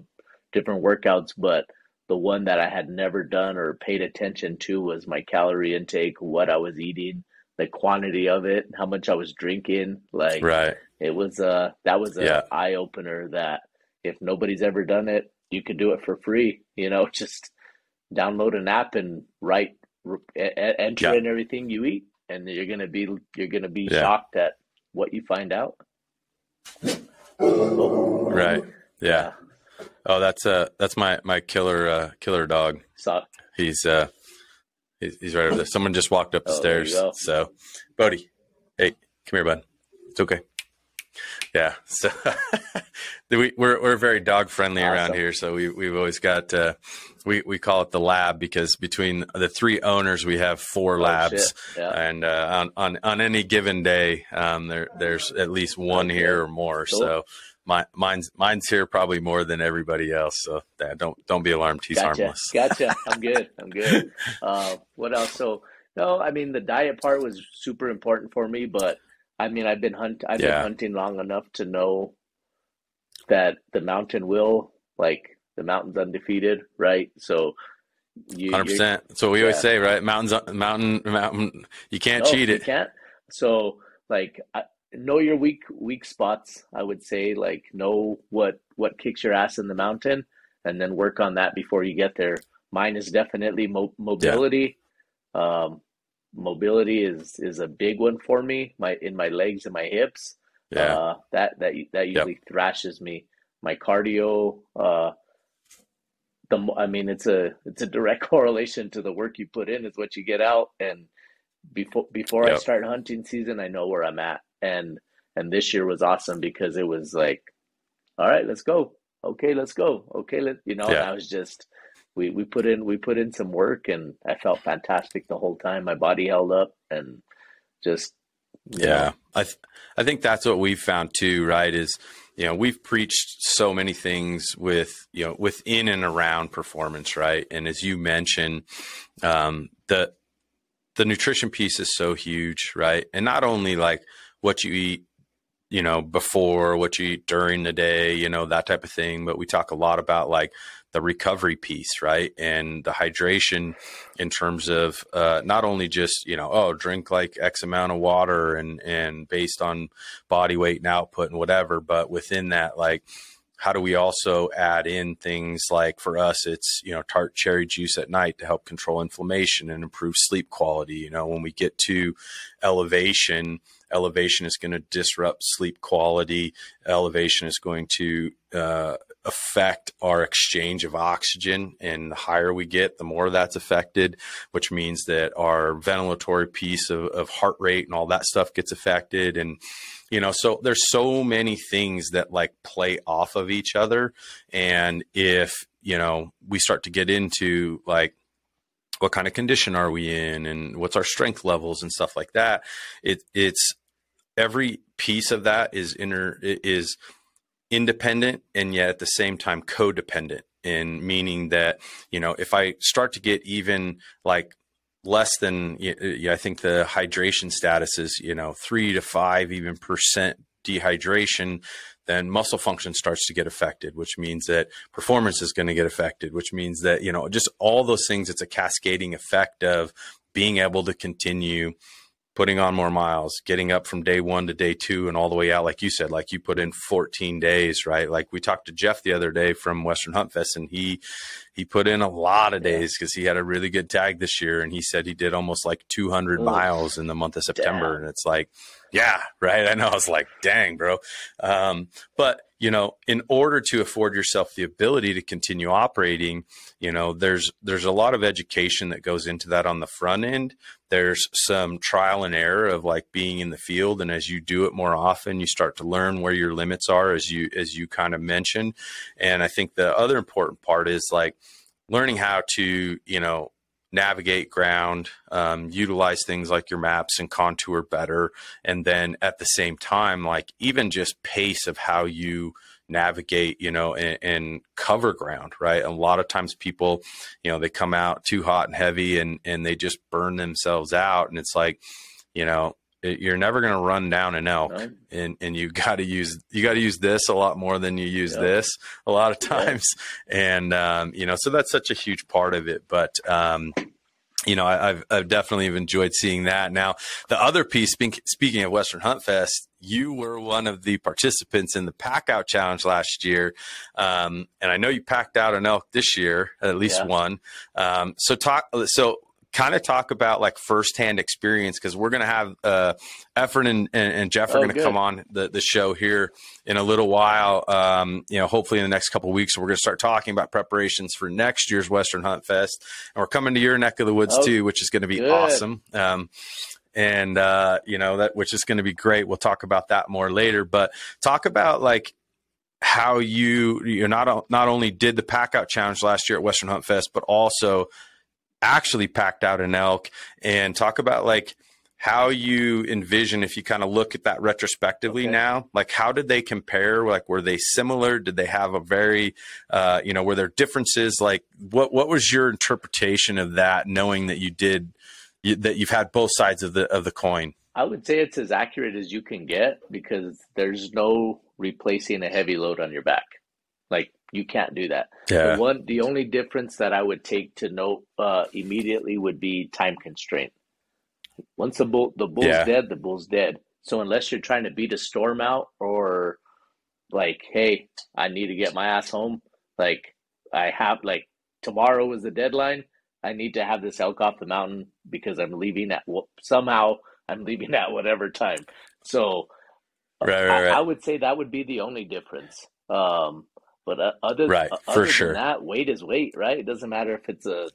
different workouts, but the one that I had never done or paid attention to was my calorie intake, what I was eating, the quantity of it, how much I was drinking. Like right it was uh that was a Yeah. eye opener that if nobody's ever done it, you could do it for free. You know, [laughs] just download an app and write r- e- e- enter Yeah. in everything you eat, and you're gonna be you're gonna be Yeah. shocked at what you find out. Right yeah oh that's uh that's my my killer uh killer dog so He's uh he's, he's right over there. Someone just walked up the Oh, stairs. So Bodie, hey, come here, bud. It's okay. Yeah. [laughs] So we, we're we're very dog friendly around here. So we we've always got uh, we we call it the lab because between the three owners we have four Oh, labs. Yeah. And uh, on, on on any given day, um, there there's at least one Okay. here or more. Cool. So my mine's mine's here probably more than everybody else. So yeah, don't don't be alarmed. He's Gotcha. harmless. Gotcha. I'm good. I'm good. [laughs] Uh, what else? So, no, I mean, the diet part was super important for me, but I mean, I've been hunt I've been hunting long enough to know that the mountain will like the mountain's undefeated, right? So hundred percent. So we always say, right? Mountains, mountain, mountain. You can't No, cheat you it. can't. So like I, know your weak weak spots. I would say like know what what kicks your ass in the mountain, and then work on that before you get there. Mine is definitely mo mobility. Um, mobility is is a big one for me. My in my legs and my hips. Yeah, Uh, that that that usually thrashes me. My cardio. Uh, the I mean, it's a it's a direct [laughs] correlation to the work you put in is what you get out. And before before I start hunting season, I know where I'm at. And and this year was awesome because it was like, all right, let's go. Okay, let's go. Okay, let you know. Yeah. I was just we we put in we put in some work, and I felt fantastic the whole time. My body held up, and just yeah. know, I th- I think that's what we've found too. Right? Is you know we've preached so many things with you know within and around performance, right? And as you mentioned, um, the the nutrition piece is so huge, right? And not only like what you eat, you know, before, what you eat during the day, you know, that type of thing, but we talk a lot about like the recovery piece, right? And the hydration in terms of uh, not only just, you know, oh, drink like X amount of water and and based on body weight and output and whatever, but within that, like how do we also add in things like for us it's you know tart cherry juice at night to help control inflammation and improve sleep quality you know when we get to elevation elevation is going to disrupt sleep quality elevation is going to uh, affect our exchange of oxygen and the higher we get the more that's affected which means that our ventilatory piece of, of heart rate and all that stuff gets affected. And you know so there's so many things that like play off of each other. And if you know we start to get into like what kind of condition are we in and what's our strength levels and stuff like that it it's every piece of that is inner is independent and yet at the same time codependent in meaning that you know if i start to get even like less than I think the hydration status is you know three to five even percent dehydration, then muscle function starts to get affected, which means that performance is going to get affected, which means that you know just all those things. It's a cascading effect of being able to continue putting on more miles, getting up from day one to day two and all the way out. Like you said, like you put in 14 days, right? Like we talked to Jeff the other day from Western Hunt Fest and he, he put in a lot of days because he had a really good tag this year. And he said he did almost like 200 Ooh. miles in the month of September. Damn. And it's like, yeah, right. I know. I was like, dang, bro. Um, but you know, in order to afford yourself the ability to continue operating, you know, there's there's a lot of education that goes into that on the front end. There's some trial and error of like being in the field, and as you do it more often, you start to learn where your limits are, as you as you kind of mentioned. And I think the other important part is like learning how to, you know, navigate ground, um, utilize things like your maps and contour better. And then at the same time, like even just pace of how you navigate, you know, and, and cover ground, right? A lot of times people, you know, they come out too hot and heavy and, and they just burn themselves out. And it's like, you know, you're never going to run down an elk Right. and, and you got to use, you got to use this a lot more than you use Yep. this a lot of times. And, um, you know, so that's such a huge part of it. But, um, you know, I, I've, I've definitely enjoyed seeing that. Now, the other piece, speak, speaking of Western Hunt Fest, you were one of the participants in the pack out challenge last year. Um, and I know you packed out an elk this year, at least Yeah. one. Um, so talk, so kind of talk about like firsthand experience because we're going to have uh, Efren and, and, and Jeff are Oh, going to come on the, the show here in a little while. Um, you know, hopefully in the next couple of weeks, we're going to start talking about preparations for next year's Western Hunt Fest, and we're coming to your neck of the woods Oh, too, which is going to be good. awesome. Um, and uh, you know that which is going to be great. We'll talk about that more later, but talk about like how you you not not only did the pack out challenge last year at Western Hunt Fest, but also actually packed out an elk, and talk about like how you envision if you kind of look at that retrospectively Okay. now like how did they compare like were they similar did they have a very uh, you know were there differences like what what was your interpretation of that knowing that you did you, that you've had both sides of the of the coin I would say it's as accurate as you can get because there's no replacing a heavy load on your back. Like you can't do that. Yeah. The one, the only difference that I would take to note uh, immediately would be time constraint. Once the bull, the bull's Yeah. dead, the bull's dead. So unless you're trying to beat a storm out or like, hey, I need to get my ass home, like I have like tomorrow is the deadline. I need to have this elk off the mountain because I'm leaving at wh- somehow I'm leaving at whatever time. So Right, right, I, I would say that would be the only difference. Um, but uh, other Right, uh, for other sure. than that, weight is weight, right? It doesn't matter if it's a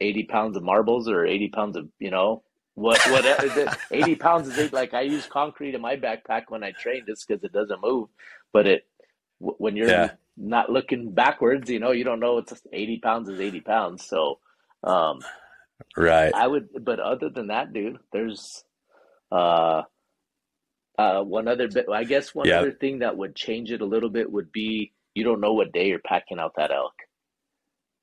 80 pounds of marbles or 80 pounds of, you know, what what it? [laughs] 80 pounds is eight, like I use concrete in my backpack when I train just because it doesn't move. But it w- when you're Yeah. not looking backwards, you know, you don't know it's just 80 pounds is 80 pounds. So um, Right. I would, but other than that, dude, there's uh uh one other bit. I guess one Yeah. other thing that would change it a little bit would be you don't know what day you're packing out that elk.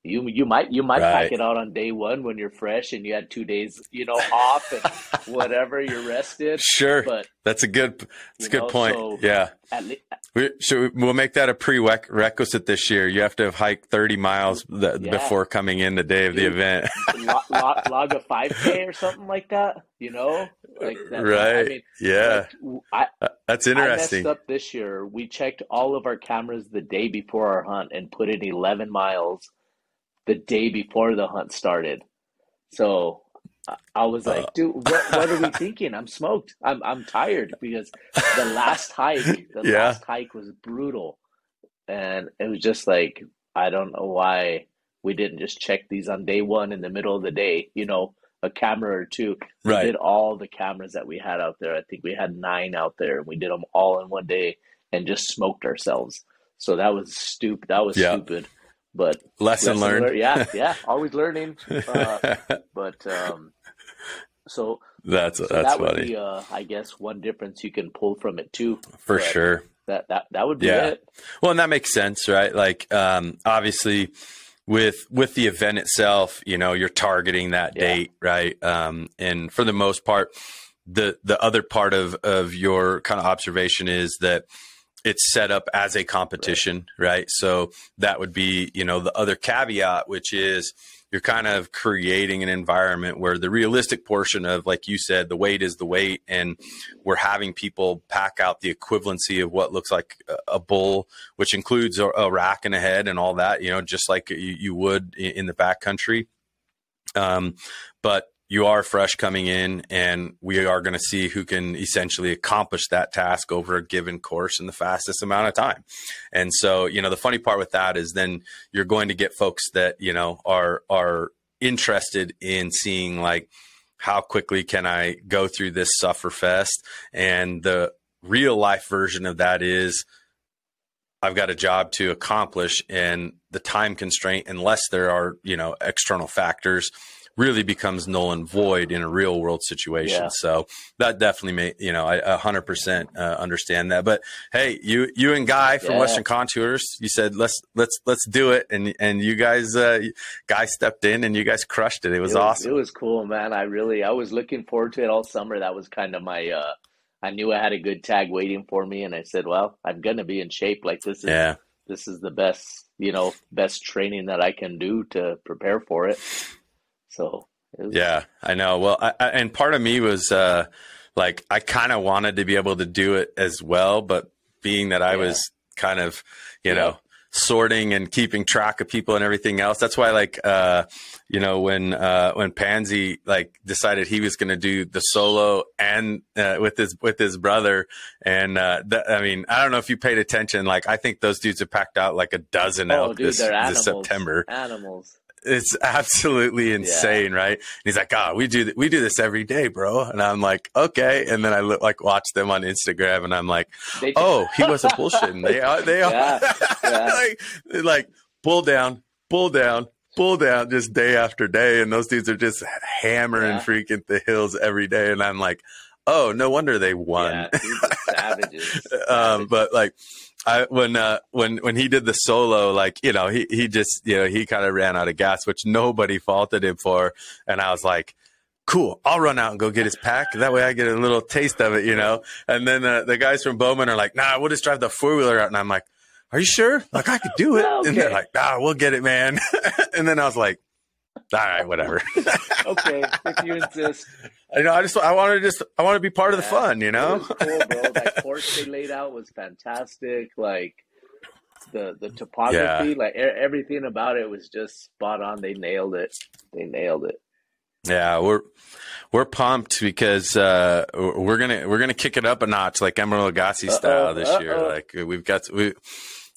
You you might you might Right. pack it out on day one when you're fresh and you had two days, you know, off and [laughs] whatever, you're rested. Sure. But That's a good. That's a good know, point. so- yeah. at least We, should we, we'll make that a prerequisite this year. You have to have hiked 30 miles th- Yeah. before coming in the day of the Dude. event. [laughs] log, log, log a 5K or something like that, you know? Like that, I right. mean, yeah. like, I, uh, That's I interesting. messed up this year. We checked all of our cameras the day before our hunt and put in 11 miles the day before the hunt started. So I- was like, Uh. dude, what, what are we [laughs] thinking? I'm smoked. I'm I'm tired because the last hike, the Yeah. last hike was brutal. And it was just like, I don't know why we didn't just check these on day one in the middle of the day, you know, a camera or two. We Right. did all the cameras that we had out there. I think we had nine out there, and we did them all in one day and just smoked ourselves. So that was stupid. That was Yeah. stupid. But Lesson, lesson learned. learned. Yeah, [laughs] yeah. Always learning. Uh, [laughs] but um, so, that's so that's that would funny be, uh, I guess, one difference you can pull from it too. for but sure. That that that would be Yeah. it. Well, and that makes sense, right? Like, um, obviously, with with the event itself, you know, you're targeting that Yeah. date, right? Um, and for the most part, the the other part of of your kind of observation is that it's set up as a competition, right? So that would be, you know, the other caveat, which is you're kind of creating an environment where the realistic portion of, like you said, the weight is the weight, and we're having people pack out the equivalency of what looks like a, bull, which includes a, a rack and a head and all that, you know, just like you, you would in, in the backcountry. Um, but you are fresh coming in, and we are going to see who can essentially accomplish that task over a given course in the fastest amount of time. And so, you know, the funny part with that is then you're going to get folks that you know are are interested in seeing like how quickly can I go through this suffer fest, and the real life version of that is I've got a job to accomplish, and the time constraint, unless there are you know external factors, really becomes null and void in a real world situation. Yeah. So that definitely may you know I a hundred percent uh, understand that. But hey, you you and Guy from Yeah. Western Contours, you said let's let's let's do it, and and you guys uh, Guy stepped in and you guys crushed it. It was, it was awesome. It was cool, man. I really I was looking forward to it all summer. That was kind of my uh I knew I had a good tag waiting for me and I said, well, I'm going to be in shape like this is yeah. this is the best, you know, best training that I can do to prepare for it. So, was, Yeah, I know. Well, I, I, and part of me was uh, like, I kind of wanted to be able to do it as well, but being that I Yeah. was kind of, you Yeah. know, sorting and keeping track of people and everything else. That's why, like, uh, you know, when uh, when Pansy like decided he was going to do the solo and uh, with his with his brother, and uh, th- I mean, I don't know if you paid attention. Like, I think those dudes have packed out like a dozen Oh, elk dude, this, this. September Animals. It's absolutely insane, right? And he's like, "God, we do th- we do this every day, bro." And I'm like, "Okay." And then I look, like watch them on Instagram, and I'm like, "Oh, he wasn't bullshitting. They [laughs] are. They are. Yeah, [laughs] yeah. like, like pull down, pull down, pull down, just day after day, and those dudes are just hammering Yeah. freaking the hills every day. And I'm like, "Oh, no wonder they won." Yeah, dudes savages. [laughs] um, Savages. but like I when uh, when when he did the solo, like you know, he he just you know he kind of ran out of gas, which nobody faulted him for, and I was like, cool. I'll run out and go get his pack. That way I get a little taste of it, you know? And then uh, the guys from Bowman are like, nah, we'll just drive the four wheeler out. And I'm like, are you sure? Like I could do it. okay. And they're like, nah, we'll get it, man. [laughs] and then I was like, all right, whatever. [laughs] okay, if you insist. [laughs] I know. I just I want to just I want to be part yeah, of the fun. You know. cool, bro. [laughs] That course they laid out was fantastic. Like the the topography, yeah. like everything about it was just spot on. They nailed it. They nailed it. Yeah, we're we're pumped because uh, we're gonna we're gonna kick it up a notch, like Emeril Lagasse style uh-oh, this uh-oh. year. Like we've got we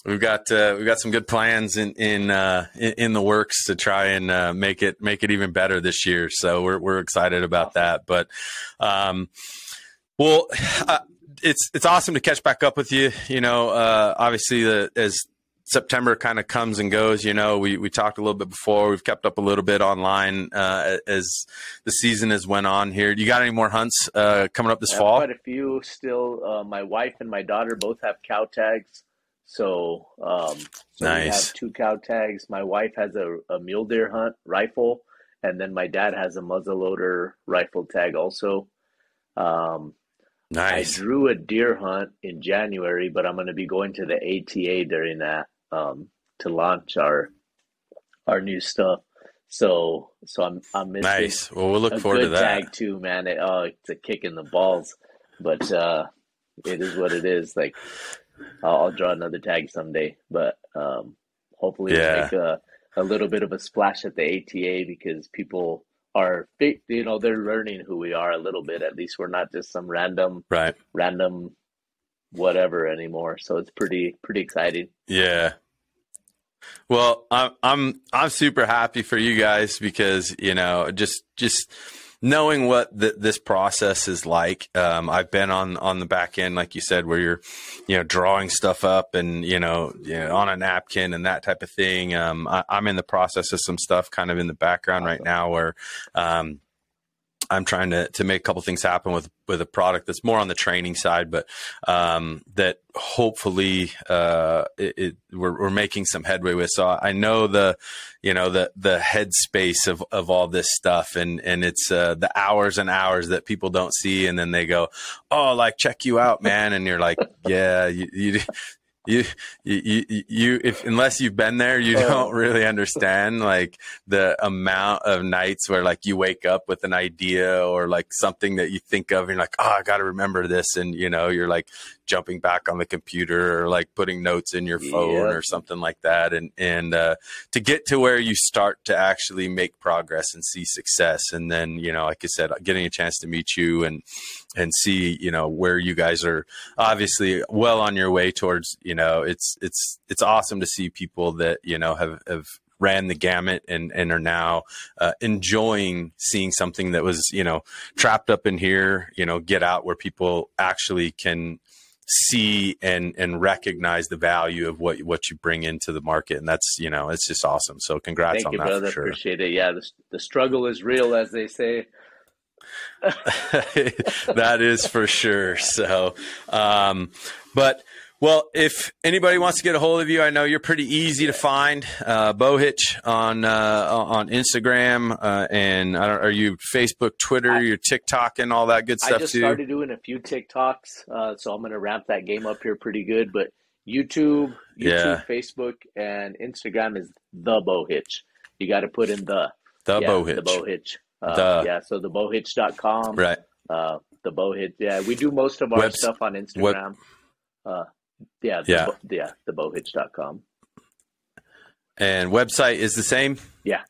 we've got uh, we've got some good plans in in uh, in, the works to try and uh, make it make it even better this year. So we're we're excited about that. But um, well, uh, it's it's awesome to catch back up with you. You know, uh, obviously the as September kind of comes and goes. You know, we, we talked a little bit before. We've kept up a little bit online uh, as the season has went on here. You got any more hunts uh, coming up this fall? Quite a few still. Uh, my wife and my daughter both have cow tags. So, um, so nice. we have two cow tags. My wife has a, a mule deer hunt rifle, and then my dad has a muzzleloader rifle tag also. Um, nice. I drew a deer hunt in January, but I'm going to be going to the ATA during that um, to launch our our new stuff. So so I'm I'm missing nice. Well, we'll look forward to that tag too, man. It, oh, it's a kick in the balls, but uh, it is what it is. Like I'll, I'll draw another tag someday, but um, hopefully yeah. make a a little bit of a splash at the ATA because people are you know they're learning who we are a little bit. At least we're not just some random right random whatever anymore. So it's pretty pretty exciting. Yeah. Well, I'm I'm I'm super happy for you guys because you know just just knowing what the, this process is like. Um, I've been on on the back end, like you said, where you're you know drawing stuff up and you know, you know on a napkin and that type of thing. Um, I, am in the process of some stuff kind of in the background right now where um, I'm trying to to make a couple things happen with with a product that's more on the training side, but um, that hopefully uh, it, it, we're, we're making some headway with. So I know the you know the the headspace of of all this stuff, and and it's uh, the hours and hours that people don't see, and then they go, oh, like check you out, man, and you're like, [laughs] yeah, you, you you, you, you, you, if unless you've been there, you oh. don't really understand like the amount of nights where like you wake up with an idea or like something that you think of, and you're like, oh, I got to remember this, and you know, you're like jumping back on the computer or like putting notes in your phone yeah. or something like that, and and uh, to get to where you start to actually make progress and see success, and then you know, like I said, getting a chance to meet you and and see you know where you guys are obviously well on your way towards you know it's it's it's awesome to see people that you know have have ran the gamut and and are now uh, enjoying seeing something that was you know trapped up in here you know get out where people actually can see and and recognize the value of what what you bring into the market and that's you know it's just awesome so congrats Thank on you, that brother. Sure. appreciate it yeah the, the struggle is real as they say [laughs] that is for sure. So, um, but well, if anybody wants to get a hold of you, I know you're pretty easy to find. Uh, Bow Hitch on uh, on Instagram, uh, and are you Facebook, Twitter, I, your TikTok, and all that good stuff I just too? started doing a few TikToks, uh, so I'm going to ramp that game up here pretty good. But YouTube, YouTube, yeah. Facebook, and Instagram is the Bow Hitch. You got to put in the the yeah, Bow Hitch. The Bow Hitch. Uh, yeah, so the bowhitch.com. Right. Uh, the bowhitch. Yeah, we do most of our Web- stuff on Instagram. Uh, yeah, the, yeah, bo- yeah, the bowhitch.com. And website is the same? Yeah.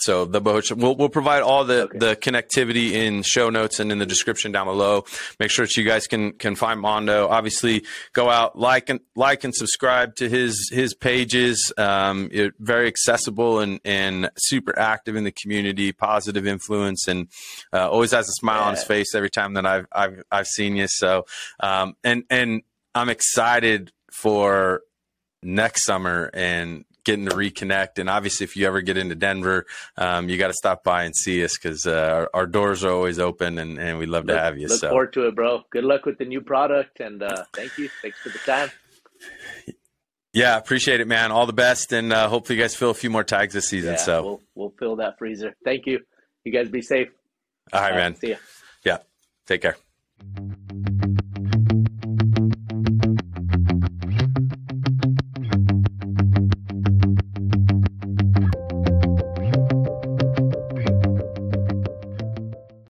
So the Bow Hitch, we'll, we'll provide all the, okay. the connectivity in show notes and in the description down below. Make sure that you guys can, can find Mondo. Obviously go out, like and like and subscribe to his, his pages. Um, very accessible and, and super active in the community, positive influence and, uh, always has a smile yeah. on his face every time that I've, I've, I've seen you. So, um, and, and I'm excited for next summer and getting to reconnect. And obviously, if you ever get into Denver, um, you got to stop by and see us because uh, our, our, doors are always open and, and we love look, to have you. Look so. forward to it, bro. Good luck with the new product and uh, thank you. Thanks for the time. Yeah, appreciate it, man. All the best, and uh, hopefully, you guys fill a few more tags this season. Yeah, so we'll we'll fill that freezer. Thank you. You guys be safe. All right, man. See ya. Yeah. Take care.